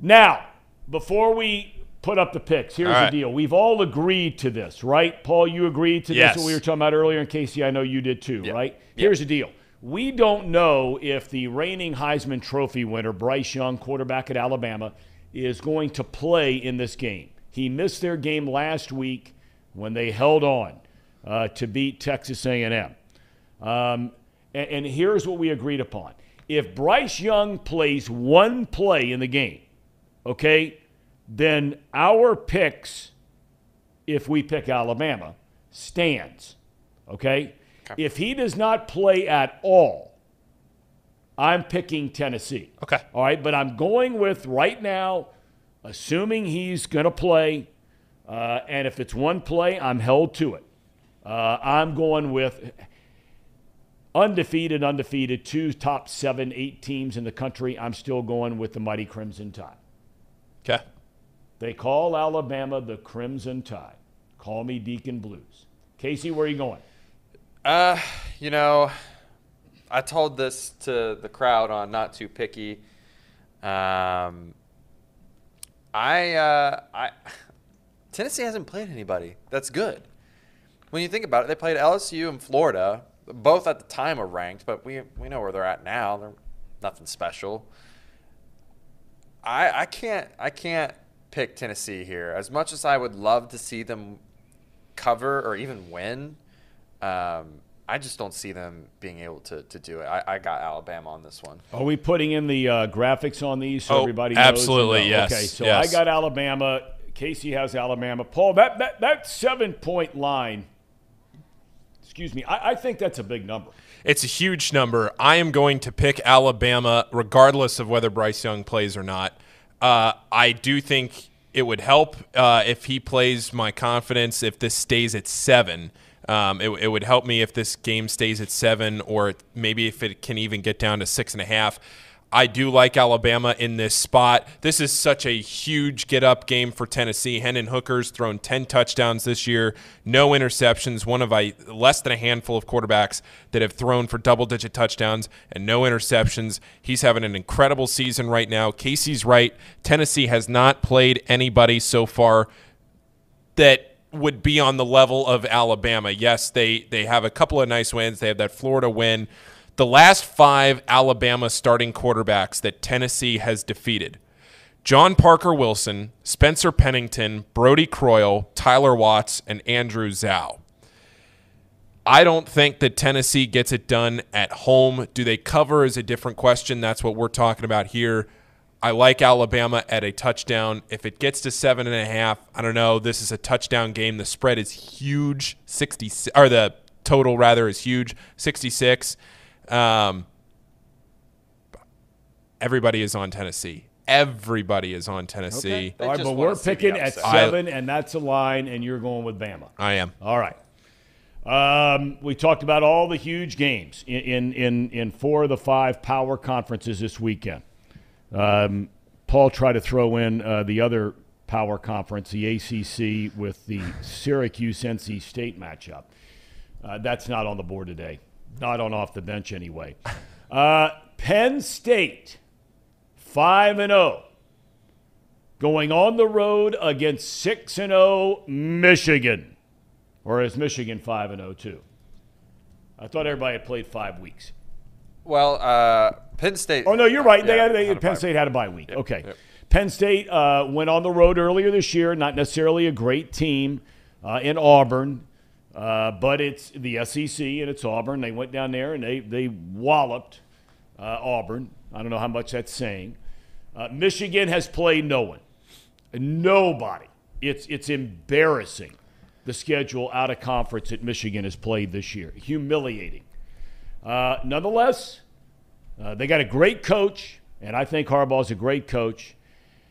Now, before we put up the picks, here's All the deal. We've all agreed to this, right? Paul, you agreed to Yes. this, what we were talking about earlier, and Casey, I know you did too, Yeah. right? Yeah. Here's the deal. We don't know if the reigning Heisman Trophy winner, Bryce Young, quarterback at Alabama, is going to play in this game. He missed their game last week when they held on uh, to beat Texas A&M. Um, and, and here's what we agreed upon. If Bryce Young plays one play in the game, okay, then our picks, if we pick Alabama, stands. Okay? If he does not play at all, I'm picking Tennessee. Okay. All right, but I'm going with right now, assuming he's going to play, uh, and if it's one play, I'm held to it. Uh, I'm going with undefeated, undefeated, two top seven, eight teams in the country. I'm still going with the mighty Crimson Tide. Okay. They call Alabama the Crimson Tide. Call me Deacon Blues. Casey, where are you going? Uh, you know, I told this to the crowd on Not Too Picky. Um, I, uh, I, Tennessee hasn't played anybody that's good. When you think about it, they played LSU and Florida. Both at the time are ranked, but we we know where they're at now. They're nothing special. I I can't I can't pick Tennessee here. As much as I would love to see them cover or even win, um, I just don't see them being able to, to do it. I, I got Alabama on this one. Are we putting in the uh, graphics on these so Oh, everybody knows? absolutely, and yes, Okay, so yes. I got Alabama. Casey has Alabama. Paul, that, that, that seven point line, excuse me, I, I think that's a big number. It's a huge number. I am going to pick Alabama regardless of whether Bryce Young plays or not. Uh, I do think it would help uh, if he plays my confidence if this stays at seven. Um, it, it would help me if this game stays at seven, or maybe if it can even get down to six and a half. I do like Alabama in this spot. This is such a huge get up game for Tennessee. Hendon Hooker's thrown 10 touchdowns this year, no interceptions, one of a, less than a handful of quarterbacks that have thrown for double digit touchdowns and no interceptions. He's having an incredible season right now. Casey's right. Tennessee has not played anybody so far that would be on the level of Alabama. Yes, they they have a couple of nice wins. They have that Florida win. The last five Alabama starting quarterbacks that Tennessee has defeated: John Parker Wilson, Spencer Pennington, Brodie Croyle, Tyler Watts, and Andrew Zow. I don't think that Tennessee gets it done at home. Do they cover is a different question. That's what we're talking about here. I like Alabama at a touchdown. If it gets to seven and a half, I don't know. This is a touchdown game. The spread is huge, sixty or the total rather is huge, sixty six. Um, everybody is on Tennessee. Everybody is on Tennessee. They All right, but we're picking at upset. seven, and that's a line, and you're going with Bama. I am. All right. Um, we talked about all the huge games in, in, in, in four of the five power conferences this weekend. Um, Paul tried to throw in uh, the other power conference, the ACC, with the Syracuse NC State matchup. Uh, that's not on the board today. Not on off the bench anyway. [laughs] Uh, Penn State, 5 and 0, going on the road against 6 and 0 Michigan. Or is Michigan 5 and 0 too? I thought everybody had played 5 weeks. Well, uh, Penn State. Oh no, you're right. They Yeah, had, they, Penn. State had a bye week. okay. yep. Penn State uh, went on the road earlier this year. Not necessarily a great team uh, in Auburn, uh, but it's the SEC and it's Auburn. They went down there and they they walloped uh, Auburn. I don't know how much that's saying. Uh, Michigan has played no one, nobody. It's it's embarrassing the schedule out of conference that Michigan has played this year. Humiliating. Uh, nonetheless, uh, they got a great coach, and I think Harbaugh is a great coach.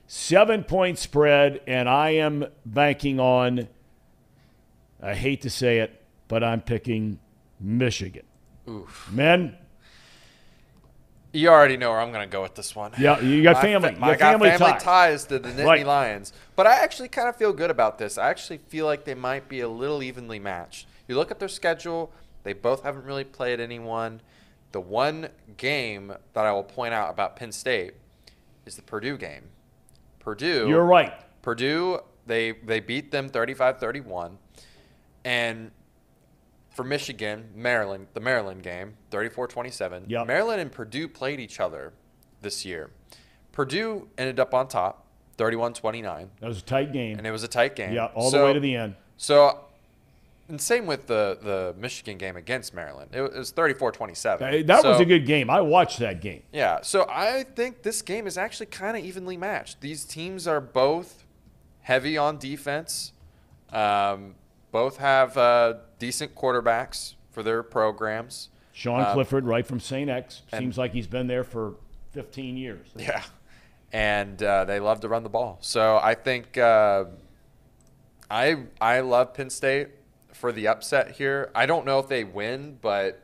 Seven point spread, and I am banking on, I hate to say it, but I'm picking Michigan. Oof. Men, You already know where I'm going to go with this one. yeah, you got My family. I got family, family ties. ties. to the Nittany Right. Lions. But I actually kind of feel good about this. I actually feel like they might be a little evenly matched. You look at their schedule, they both haven't really played anyone. The one game that I will point out about Penn State is the Purdue game. Purdue You're right. Purdue, they they beat them 35-31. And for Michigan, Maryland, the Maryland game, 34-27. Yep. Maryland and Purdue played each other this year. Purdue ended up on top, 31-29, That was a tight game. and it was a tight game. Yeah, all So- the way to the end. So and same with the the Michigan game against Maryland. It was 34-27. That that was a good game. I watched that game. yeah, so I think this game is actually kind of evenly matched. These teams are both heavy on defense. Um, both have uh, decent quarterbacks for their programs. Sean Um, Clifford, right from St. X, and- seems like he's been there for 15 years. [laughs] Yeah, and uh, they love to run the ball. So I think uh, I I love Penn State for the upset here. I don't know if they win, but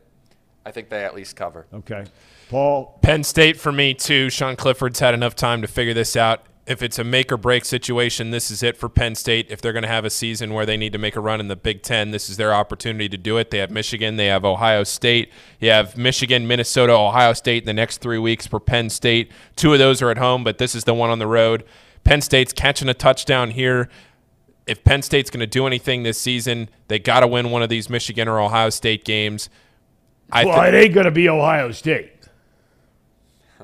I think they at least cover. Okay. Paul, Penn State for me too. Sean Clifford's had enough time to figure this out. If it's a make or break situation, this is it for Penn State. If they're going to have a season where they need to make a run in the Big Ten, this is their opportunity to do it. They have Michigan, they have Ohio State, you have Michigan, Minnesota, Ohio State in the next three weeks for Penn State. Two of those are at home, but this is the one on the road. Penn State's catching a touchdown here. If Penn State's going to do anything this season, they got to win one of these Michigan or Ohio State games. I well, thi- it ain't going to be Ohio State.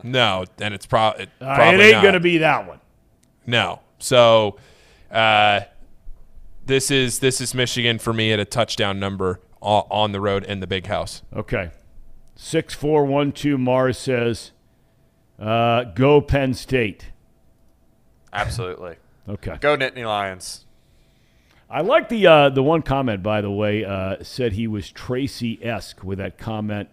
no, and it's prob- it Uh, probably it ain't going to be that one. No. So uh, this is this is Michigan for me at a touchdown number on the road in the big house. Okay. 6412 Mars says, uh, go Penn State. Absolutely. Okay. Go Nittany Lions. I like the uh, the one comment, by the way, uh, said he was Tracy esque with that comment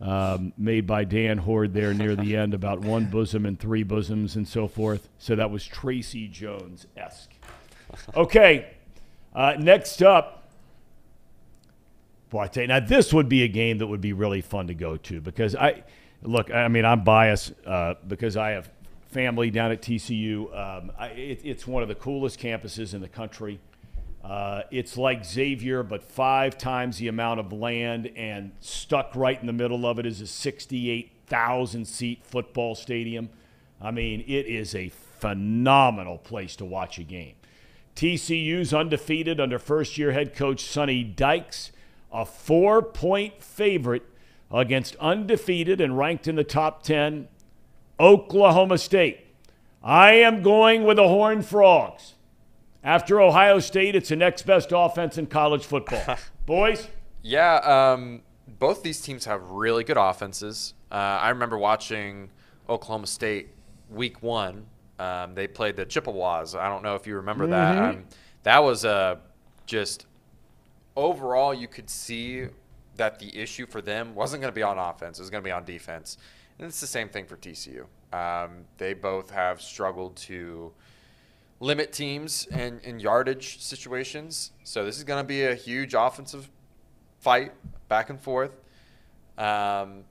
um, made by Dan Hoard there near the end about one bosom and three bosoms and so forth. So that was Tracy Jones esque. Okay, uh, next up. Boy, I tell you, now this would be a game that would be really fun to go to because I look. I mean, I'm biased uh, because I have family down at TCU. Um, I, it, it's one of the coolest campuses in the country. Uh, it's like Xavier, but five times the amount of land, and stuck right in the middle of it is a 68,000 seat football stadium. I mean, it is a phenomenal place to watch a game. TCU's undefeated under first year head coach Sonny Dykes, a four point favorite against undefeated and ranked in the top 10 Oklahoma State. I am going with the Horned Frogs. After Ohio State, it's the next best offense in college football. [laughs] Boys? Yeah, um, both these teams have really good offenses. Uh, I remember watching Oklahoma State week one. Um, they played the Chippewas. I don't know if you remember that. Um, that was uh, just overall, you could see that the issue for them wasn't going to be on offense, it was going to be on defense. And it's the same thing for TCU. Um, they both have struggled to limit teams and, in yardage situations. So this is going to be a huge offensive fight back and forth. Um,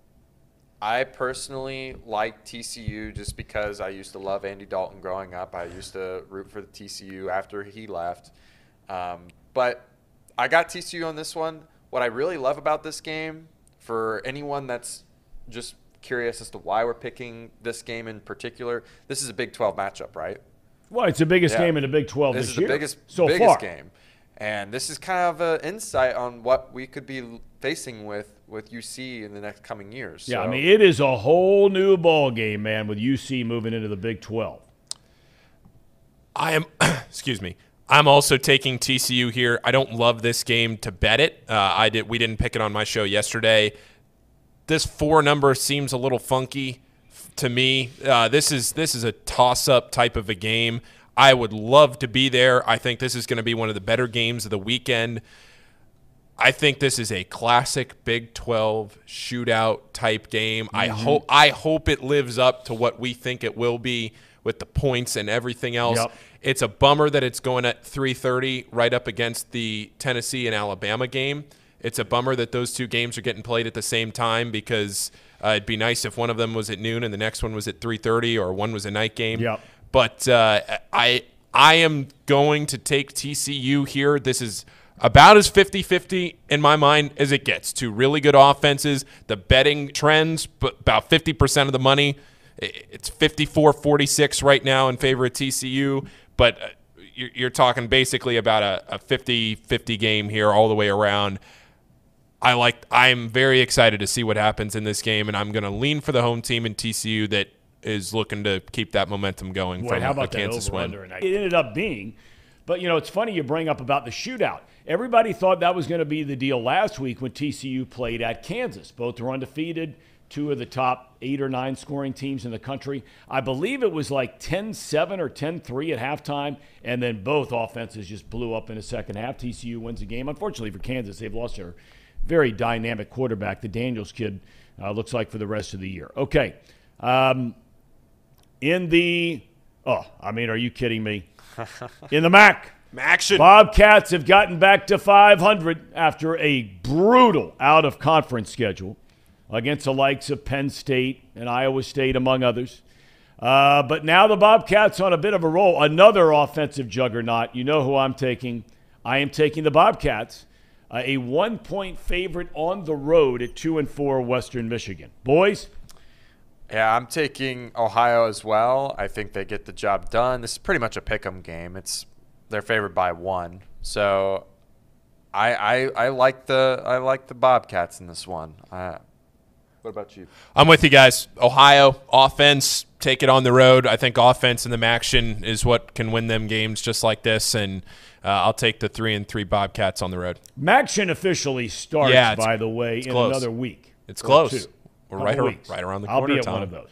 I personally like TCU just because I used to love Andy Dalton growing up. I used to root for the TCU after he left. Um, but I got TCU on this one. What I really love about this game, for anyone that's just curious as to why we're picking this game in particular, this is a Big 12 matchup, right? Well, it's the biggest Yeah. game in the Big 12 this this, is year. the biggest so biggest far. game, and this is kind of an insight on what we could be facing with with UC in the next coming years. Yeah, I mean, it is a whole new ball game, man, with UC moving into the Big 12. I am, [coughs] excuse me. I'm also taking TCU here. I don't love this game to bet it. Uh, I did. We didn't pick it on my show yesterday. This four number seems a little funky f- to me. Uh, this is this is a toss up type of a game. I would love to be there. I think this is going to be one of the better games of the weekend. I think this is a classic Big 12 shootout type game. I hope I hope it lives up to what we think it will be with the points and everything else. Yep. It's a bummer that it's going at 3:30 right up against the Tennessee and Alabama game. It's a bummer that those two games are getting played at the same time because uh, it'd be nice if one of them was at noon and the next one was at 3:30 or one was a night game. Yep. But uh, I I am going to take TCU here. This is about as 50-50 in my mind as it gets. Two really good offenses. The betting trends, but about 50% of the money. It's 54-46 right now in favor of TCU, but uh, you're, you're talking basically about a, a 50-50 game here all the way around. I like. I'm very excited to see what happens in this game, and I'm going to lean for the home team in TCU that is looking to keep that momentum going Boy, from how a about that Kansas win. it ended up being, but you know, it's funny you bring up about the shootout. Everybody thought that was going to be the deal last week when TCU played at Kansas. Both were undefeated, two of the top eight or nine scoring teams in the country. I believe it was like 10 7 or 10 3 at halftime, and then both offenses just blew up in the second half. TCU wins the game. Unfortunately for Kansas, they've lost their very dynamic quarterback, the Daniels kid, uh, looks like for the rest of the year. Okay. Um, in the oh, I mean, are you kidding me? [laughs] In the MAC, Action. Bobcats have gotten back to 500 after a brutal out of conference schedule against the likes of Penn State and Iowa State, among others. Uh, but now the Bobcats on a bit of a roll. Another offensive juggernaut. You know who I'm taking. I am taking the Bobcats, uh, a one point favorite on the road at 2 and 4 Western Michigan. Boys, Yeah, I'm taking Ohio as well. I think they get the job done. This is pretty much a pick 'em game. It's they're favored by one, so I I, I like the I like the Bobcats in this one. Uh, what about you? I'm with you guys. Ohio offense, take it on the road. I think offense and the action is what can win them games just like this. And uh, I'll take the three and three Bobcats on the road. Maction officially starts, Yeah, by the way, in close. another week. It's close. two. We're right ar- right around the I'll corner, be at Thom. one of those.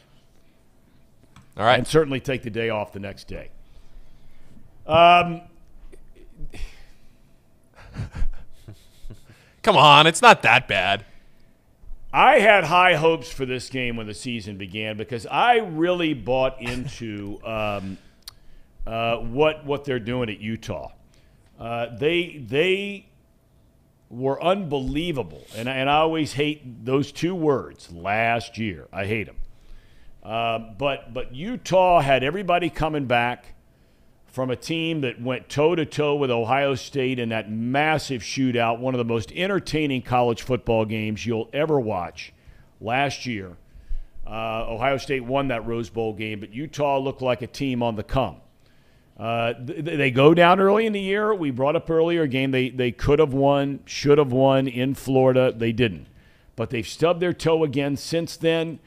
All right. And certainly take the day off the next day. Um, [laughs] Come on, it's not that bad. I had high hopes for this game when the season began because I really bought [laughs] into um, uh, what what they're doing at Utah. Uh, they they were unbelievable, and I- and I always hate those two words. Last year, I hate them. Um, but but Utah had everybody coming back from a team that went toe to toe with Ohio State in that massive shootout, one of the most entertaining college football games you'll ever watch last year. Uh, Ohio State won that Rose Bowl game, but Utah looked like a team on the come. Uh, th- they go down early in the year. We brought up earlier a game they, they could have won, should have won in Florida. They didn't. But they've stubbed their toe again since then.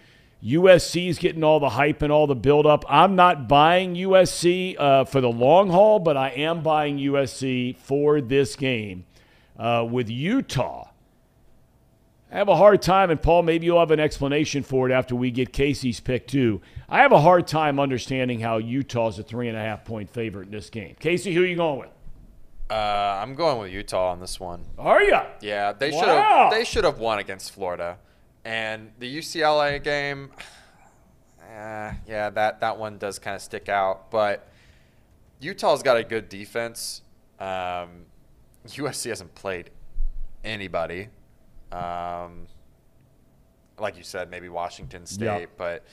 USC is getting all the hype and all the buildup. I'm not buying USC uh, for the long haul, but I am buying USC for this game uh, with Utah. I have a hard time, and Paul, maybe you'll have an explanation for it after we get Casey's pick too. I have a hard time understanding how Utah's a three and a half point favorite in this game. Casey, who are you going with? Uh, I'm going with Utah on this one. Are you? Yeah, they should have they should have won against Florida, and the UCLA game. eh, yeah, that that one does kind of stick out, but Utah's got a good defense. Um, USC hasn't played anybody. Um, like you said, maybe Washington State, Yeah. but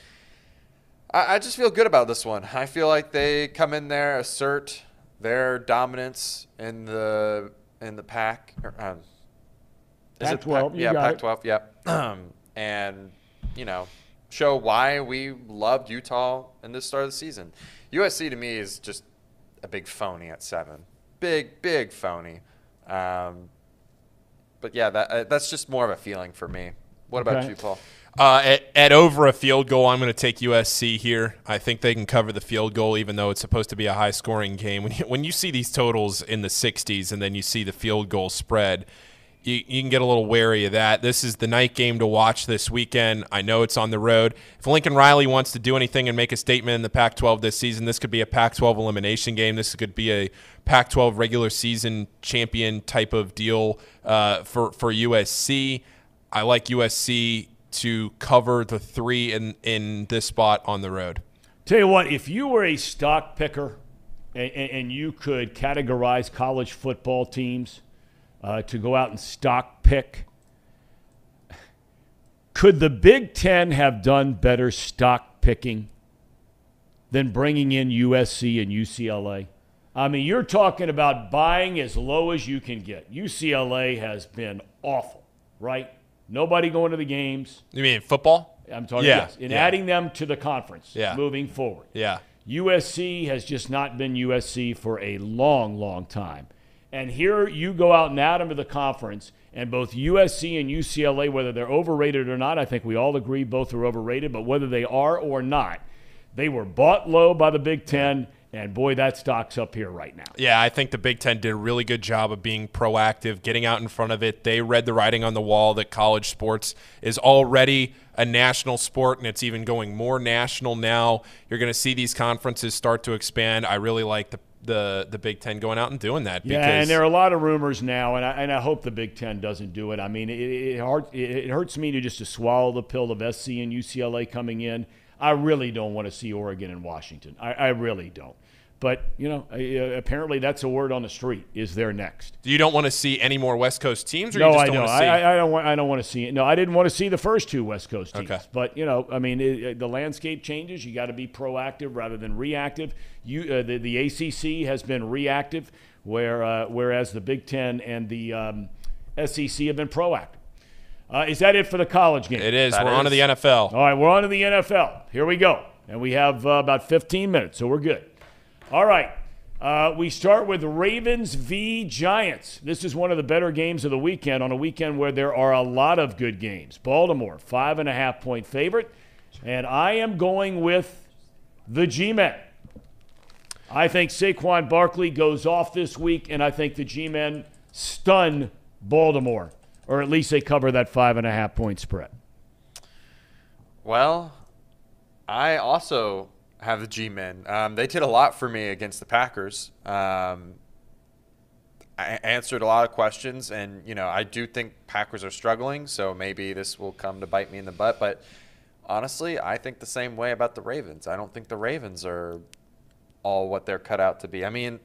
I, I just feel good about this one. I feel like they come in there, assert their dominance in the in the pack. or, Um, is it Pac-12, you yeah, got it. Pac-12. Yep. [clears throat] and you know, show why we loved Utah in this start of the season. USC to me is just a big phony at seven. Big, big phony. Um, but yeah, that uh, that's just more of a feeling for me. What about Okay. you, Paul? Uh, at, at over a field goal, I'm going to take USC here. I think they can cover the field goal, even though it's supposed to be a high scoring game. When you, when you see these totals in the 60s and then you see the field goal spread, you, you can get a little wary of that. This is the night game to watch this weekend. I know it's on the road. If Lincoln Riley wants to do anything and make a statement in the Pac 12 this season, this could be a Pac 12 elimination game. This could be a Pac 12 regular season champion type of deal uh, for, for USC. I like USC to cover the three in, in this spot on the road. Tell you what, if you were a stock picker and, and, and you could categorize college football teams uh, to go out and stock pick, could the Big Ten have done better stock picking than bringing in USC and UCLA? I mean, you're talking about buying as low as you can get. UCLA has been awful, right? Nobody going to the games. You mean football? I'm talking Yeah, yes, in yeah. adding them to the conference Yeah. moving forward. Yeah. USC has just not been USC for a long, long time. And here you go out and add them to the conference, and both USC and UCLA, whether they're overrated or not, I think we all agree both are overrated, but whether they are or not, they were bought low by the Big Ten, and boy, that stock's up here right now. Yeah, I think the Big Ten did a really good job of being proactive, getting out in front of it. They read the writing on the wall that college sports is already a national sport, and it's even going more national now. You're going to see these conferences start to expand. I really like the the, the Big Ten going out and doing that. Yeah, because and there are a lot of rumors now, and I, and I hope the Big Ten doesn't do it. I mean, it, it, hurt, it, it hurts me to just to swallow the pill of SC and UCLA coming in. I really don't want to see Oregon and Washington. I, I really don't. But you know, uh, apparently that's a word on the street. Is there next? Do you don't want to see any more West Coast teams, or No, you just I don't know. want to see. I, I don't want. I don't want to see it. No, I didn't want to see the first two West Coast teams. Okay. But you know, I mean, it, it- the landscape changes. You got to be proactive rather than reactive. You, uh, the, the ACC has been reactive, where uh, whereas the Big Ten and the um, SEC have been proactive. Uh, is that it for the college game? it is. That We're on to the NFL. All right, we're on to the NFL. Here we go. And we have uh, about 15 minutes, so we're good. All right. Uh, we start with Ravens v. Giants. This is one of the better games of the weekend on a weekend where there are a lot of good games. Baltimore, five and a half point favorite. And I am going with the G Men. I think Saquon Barkley goes off this week, and I think the G Men stun Baltimore, or at least they cover that five and a half point spread. Well, I also have the G-men. Um, they did a lot for me against the Packers. Um, I answered a lot of questions, and you know I do think Packers are struggling, so maybe this will come to bite me in the butt. But honestly, I think the same way about the Ravens. I don't think the Ravens are all what they're cut out to be. I mean,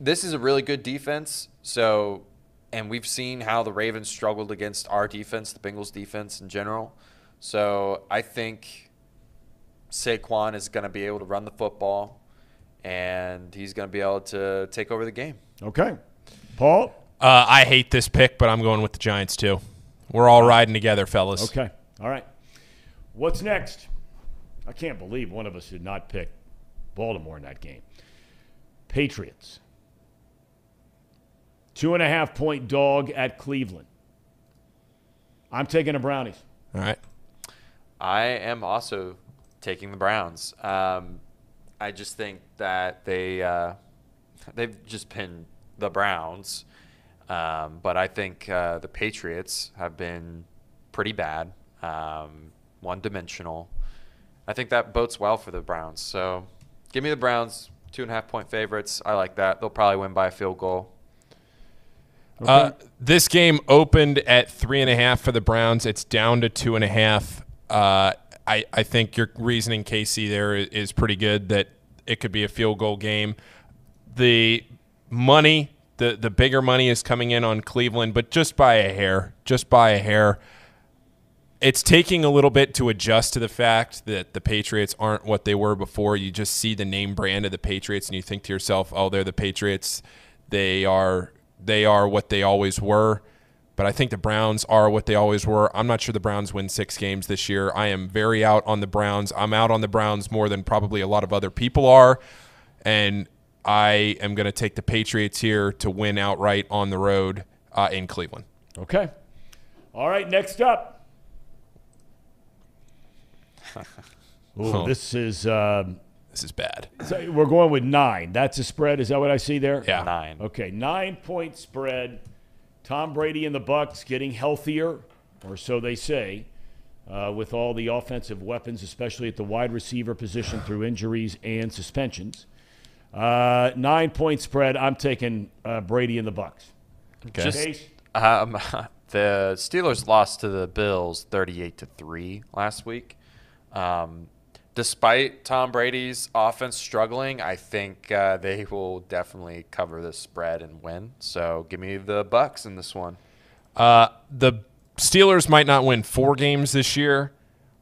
this is a really good defense. So, and we've seen how the Ravens struggled against our defense, the Bengals defense in general. So I think Saquon is going to be able to run the football, and he's going to be able to take over the game. Okay. Paul? Uh, I hate this pick, but I'm going with the Giants too. We're all riding together, fellas. Okay. All right. What's next? I can't believe one of us did not pick Baltimore in that game. Patriots. Two and a half point dog at Cleveland. I'm taking the Brownies. All right. I am also taking the Browns. Um, I just think that they uh, they've just been the Browns, um, but I think uh, the Patriots have been pretty bad, um, one dimensional. I think that bodes well for the Browns. So give me the Browns, two and a half point favorites. I like that. They'll probably win by a field goal. Uh, this game opened at three and a half for the Browns. It's down to two and a half. Uh, I, I think your reasoning, Casey, there is, pretty good that it could be a field goal game. The money, the, the bigger money is coming in on Cleveland, but just by a hair, just by a hair. It's taking a little bit to adjust to the fact that the Patriots aren't what they were before. You just see the name brand of the Patriots and you think to yourself, oh, they're the Patriots. They are they are what they always were. But I think the Browns are what they always were. I'm not sure the Browns win six games this year. I am very out on the Browns. I'm out on the Browns more than probably a lot of other people are. And I am going to take the Patriots here to win outright on the road uh, in Cleveland. Okay. All right, next up. [laughs] Ooh, Oh. This is, um, This is bad. so we're going with nine. That's a spread. Is that what I see there? Yeah. Nine. Okay, nine point spread. Tom Brady and the Bucs getting healthier, or so they say, uh, with all the offensive weapons, especially at the wide receiver position through injuries and suspensions. Uh, nine point spread. I'm taking uh, Brady and the Bucs. Just um, [laughs] the Steelers lost to the Bills 38 to 3 last week. Um, despite Tom Brady's offense struggling, I think uh, they will definitely cover the spread and win. So give me the Bucs in this one. Uh, the Steelers might not win four games this year,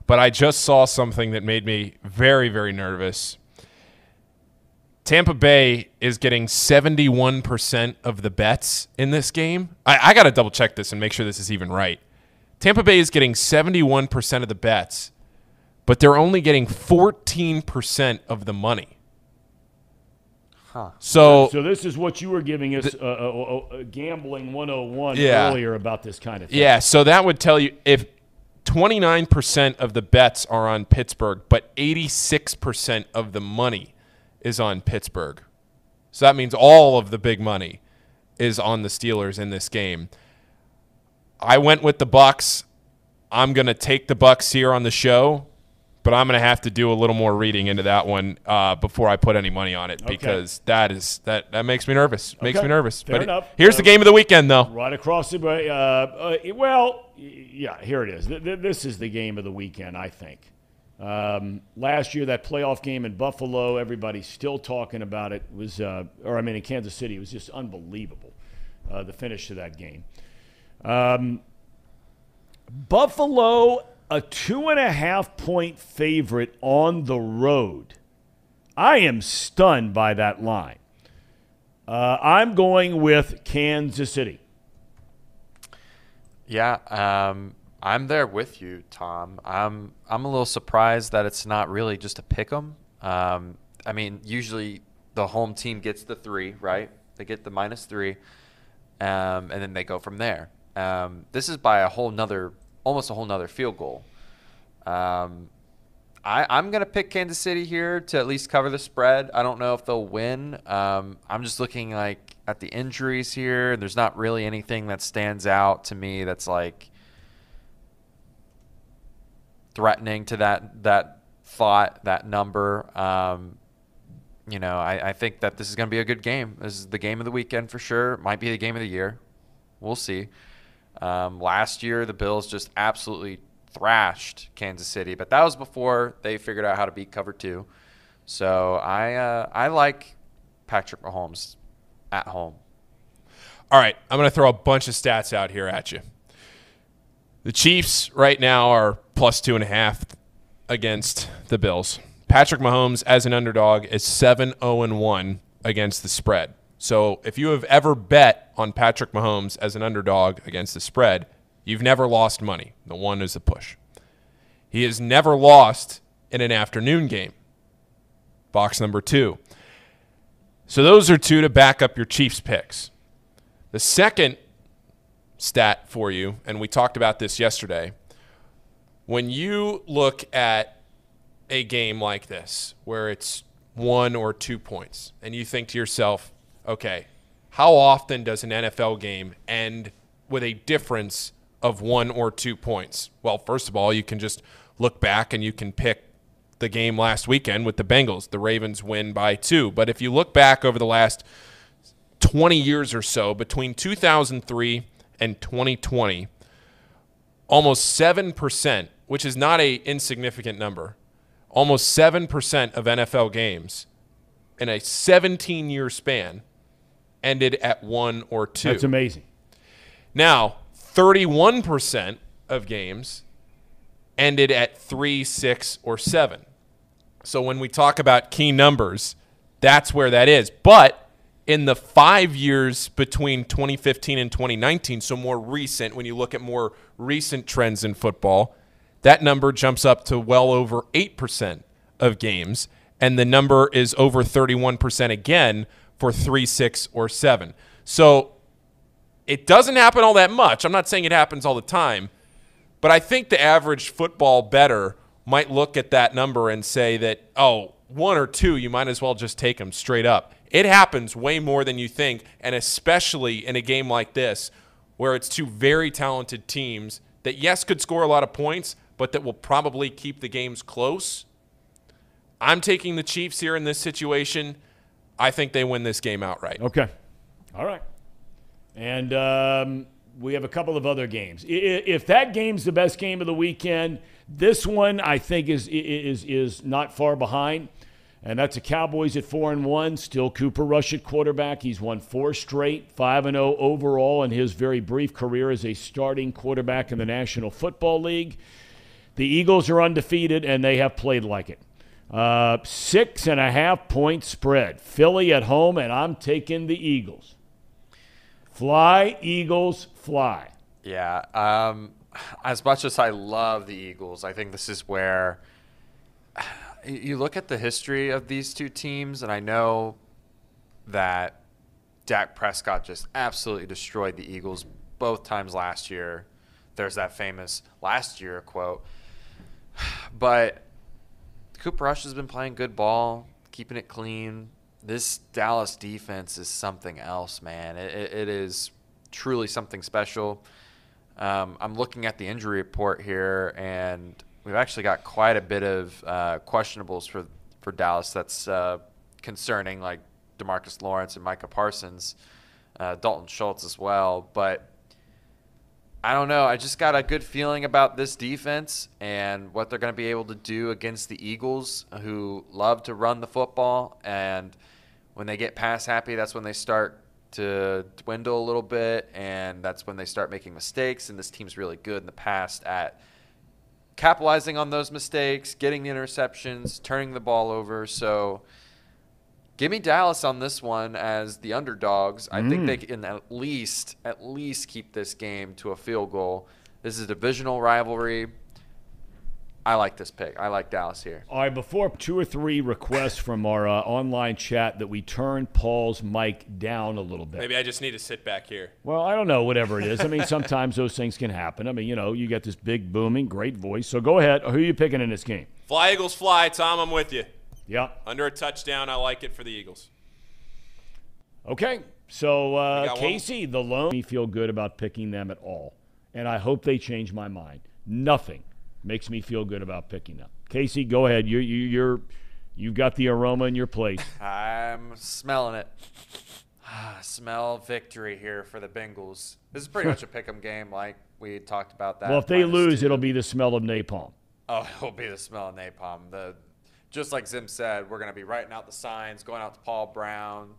but I just saw something that made me very, very nervous. Tampa Bay is getting 71% of the bets in this game. I, I got to double check this and make sure this is even right. Tampa Bay is getting 71% of the bets, but they're only getting 14% of the money. Huh. So, So this is what you were giving us uh, uh, uh, uh, gambling 101 Yeah. earlier about this kind of thing. Yeah, so that would tell you if 29% of the bets are on Pittsburgh, but 86% of the money is on Pittsburgh. So that means all of the big money is on the Steelers in this game. I went with the Bucs. I'm going to take the Bucs here on the show, but I'm going to have to do a little more reading into that one uh, before I put any money on it because that is that that makes me nervous. Makes Okay, me nervous. fair but it- enough. here's the Um, game of the weekend, though. Right across the way. Uh, uh, well, yeah, here it is. Th- th- this is the game of the weekend, I think. Um, last year, that playoff game in Buffalo, everybody's still talking about it. Was uh, or I mean, in Kansas City, it was just unbelievable. Uh, the finish to that game. Um, Buffalo, a two and a half point favorite on the road. I am stunned by that line. Uh, I'm going with Kansas City. Yeah, um, I'm there with you, Tom. I'm I'm a little surprised that it's not really just a pick 'em. Um, I mean, usually the home team gets the three, right? They get the minus three, um, and then they go from there. Um, this is by a whole nother, almost a whole nother field goal. Um, I, I'm going to pick Kansas City here to at least cover the spread. I don't know if they'll win. Um, I'm just looking like at the injuries here. There's not really anything that stands out to me that's like threatening to that that thought, that number. Um, you know, I, I think that this is going to be a good game. This is the game of the weekend for sure. Might be the game of the year. We'll see. Um, last year, the Bills just absolutely thrashed Kansas City, but that was before they figured out how to beat cover two. So I uh, I like Patrick Mahomes at home. All right, I'm going to throw a bunch of stats out here at you. The Chiefs right now are plus two and a half against the Bills. Patrick Mahomes, as an underdog, is 7 0 1 against the spread. So if you have ever bet on Patrick Mahomes as an underdog against the spread, you've never lost money. The one is a push. He has never lost in an afternoon game. Box number two. So those are two to back up your Chiefs picks. The second stat for you, and we talked about this yesterday when you look at a game like this where it's one or two points and you think to yourself, okay, how often does an NFL game end with a difference of one or two points? Well, first of all, you can just look back and you can pick the game last weekend with the Bengals. The Ravens win by two. But if you look back over the last 20 years or so, between 2003 and 2020, almost 7%, which is not a insignificant number, almost 7% of NFL games in a 17 year span ended at one or two. That's amazing. Now, 31% of games ended at three, six, or seven. So when we talk about key numbers, that's where that is. But in the five years between 2015 and 2019, so more recent, when you look at more recent trends in football, that number jumps up to well over 8% of games. And the number is over 31% again for three, six, or seven. So it doesn't happen all that much. I'm not saying it happens all the time, but I think the average football bettor might look at that number and say that, oh, one or two, you might as well just take them straight up. It happens way more than you think, and especially in a game like this, where it's two very talented teams that, yes, could score a lot of points, but that will probably keep the games close. I'm taking the Chiefs here in this situation. I think they win this game outright. Okay. All right. And um, we have a couple of other games. If that game's the best game of the weekend, this one I think is is is not far behind. And that's the Cowboys at four and one. Still Cooper Rush at quarterback. He's won four straight, five and zero overall in his very brief career as a starting quarterback in the National Football League. The Eagles are undefeated and they have played like it. Uh, six and a half point spread. Philly at home, and I'm taking the Eagles. Fly, Eagles, fly. Yeah. Um, as much as I love the Eagles, I think this is where [sighs] you look at the history of these two teams, and I know that Dak Prescott just absolutely destroyed the Eagles both times last year. There's that famous last year quote. [sighs] But Cooper Rush has been playing good ball, keeping it clean, this Dallas defense is something else, man. It, it, is truly something special. Um, I'm looking at the injury report here, and we've actually got quite a bit of uh, questionables for for Dallas. That's uh, concerning, like DeMarcus Lawrence and Micah Parsons, uh, Dalton Schultz as well. But I don't know. I just got a good feeling about this defense and what they're going to be able to do against the Eagles, who love to run the football and when they get pass happy, that's when they start to dwindle a little bit, and that's when they start making mistakes. And this team's really good in the past at capitalizing on those mistakes, getting the interceptions, turning the ball over. So give me Dallas on this one as the underdogs. I think they mm. can at least at least keep this game to a field goal. This is a divisional rivalry. I like this pick. I like Dallas here. All right, before two or three requests from our uh, online chat that we turn Paul's mic down a little bit. Maybe I just need to sit back here. Well, I don't know, whatever it is. I mean, sometimes those things can happen. I mean, you know, you got this big, booming, great voice. So go ahead. Who are you picking in this game? Fly, Eagles, fly. Tom, I'm with you. Yeah. Under a touchdown, I like it for the Eagles. Okay. So, uh, Casey, one. the lone, me feel good about picking them at all. And I hope they change my mind. Nothing makes me feel good about picking them. Casey, go ahead. You you you're you've got the aroma in your plate. [laughs] I'm smelling it. [sighs] Smell victory here for the Bengals. This is pretty much a pick 'em game, like we talked about that. Well, if they lose, it it'll be the smell of napalm. Oh, [laughs] it'll be the smell of napalm. The just like Zim said, we're gonna be writing out the signs, going out to Paul Brown,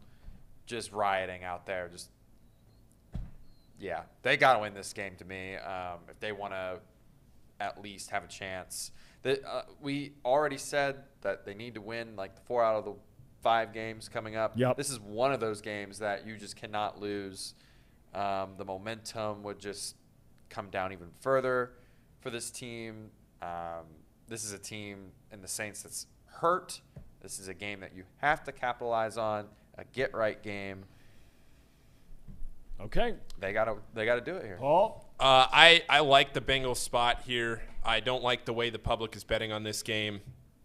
just rioting out there. Just yeah, they gotta win this game to me um, if they want to at least have a chance. That uh, we already said that they need to win like four out of the five games coming up. Yep. This is one of those games that you just cannot lose. Um, the momentum would just come down even further for this team. Um, this is a team in the Saints that's hurt. This is a game that you have to capitalize on, a get right game. Okay. They gotta they gotta do it here. Paul? Uh, I, I like the Bengals spot here. I don't like the way the public is betting on this game.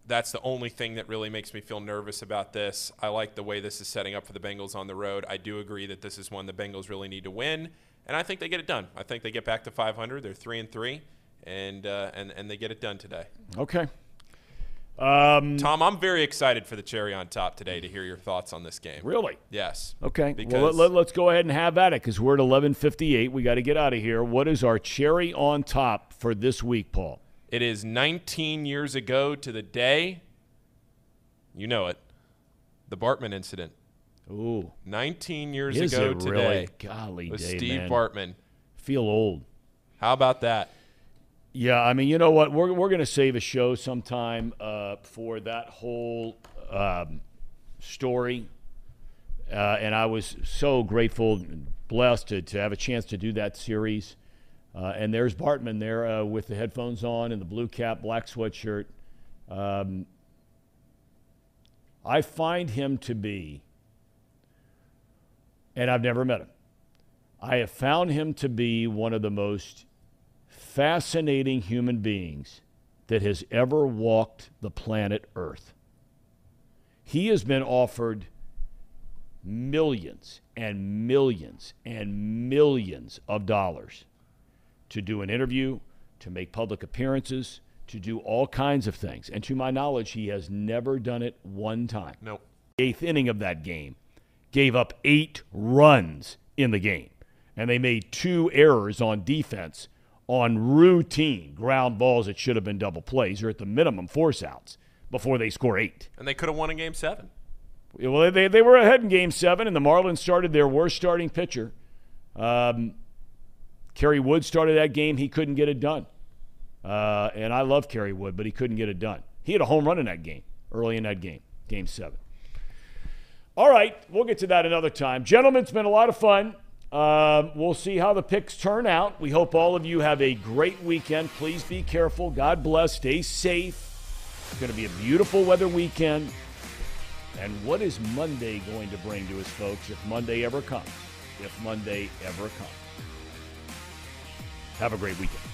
That's the only thing that really makes me feel nervous about this. I like the way this is setting up for the Bengals on the road. I do agree that this is one the Bengals really need to win, and I think they get it done. I think they get back to 500. They're three and three, and uh, and and they get it done today. Okay. Um, Tom, I'm very excited for the cherry on top today to hear your thoughts on this game. really? Yes. Okay. Well, let, us go ahead and have at it because we're at 11:58. We got to get out of here. What is our cherry on top for this week, Paul? it is 19 years ago to the day. You know it. The Bartman incident. Ooh, 19 years is ago today really? Golly, with day, Steve man. Bartman. Feel old. How about that? Yeah, I mean, you know what? We're, we're going to save a show sometime uh, for that whole um, story. Uh, and I was so grateful and blessed to, to have a chance to do that series. Uh, and there's Bartman there uh, with the headphones on and the blue cap, black sweatshirt. Um, I find him to be, and I've never met him, I have found him to be one of the most fascinating human beings that has ever walked the planet Earth. He has been offered millions and millions and millions of dollars to do an interview, to make public appearances, to do all kinds of things. And to my knowledge, he has never done it one time. Nope. Eighth inning of that game, gave up eight runs in the game. And they made two errors on defense on routine ground balls that should have been double plays or at the minimum force outs before they score eight. And they could have won in game seven. Well, they, they were ahead in game seven, and the Marlins started their worst starting pitcher. Um, Kerry Wood started that game. He couldn't get it done. Uh, and I love Kerry Wood, but he couldn't get it done. He had a home run in that game, early in that game, game seven. All right, we'll get to that another time. Gentlemen, it's been a lot of fun. Um, we'll see how the picks turn out. We hope all of you have a great weekend. Please be careful. God bless. Stay safe. It's going to be a beautiful weather weekend. And what is Monday going to bring to us, folks, if Monday ever comes? If Monday ever comes. Have a great weekend.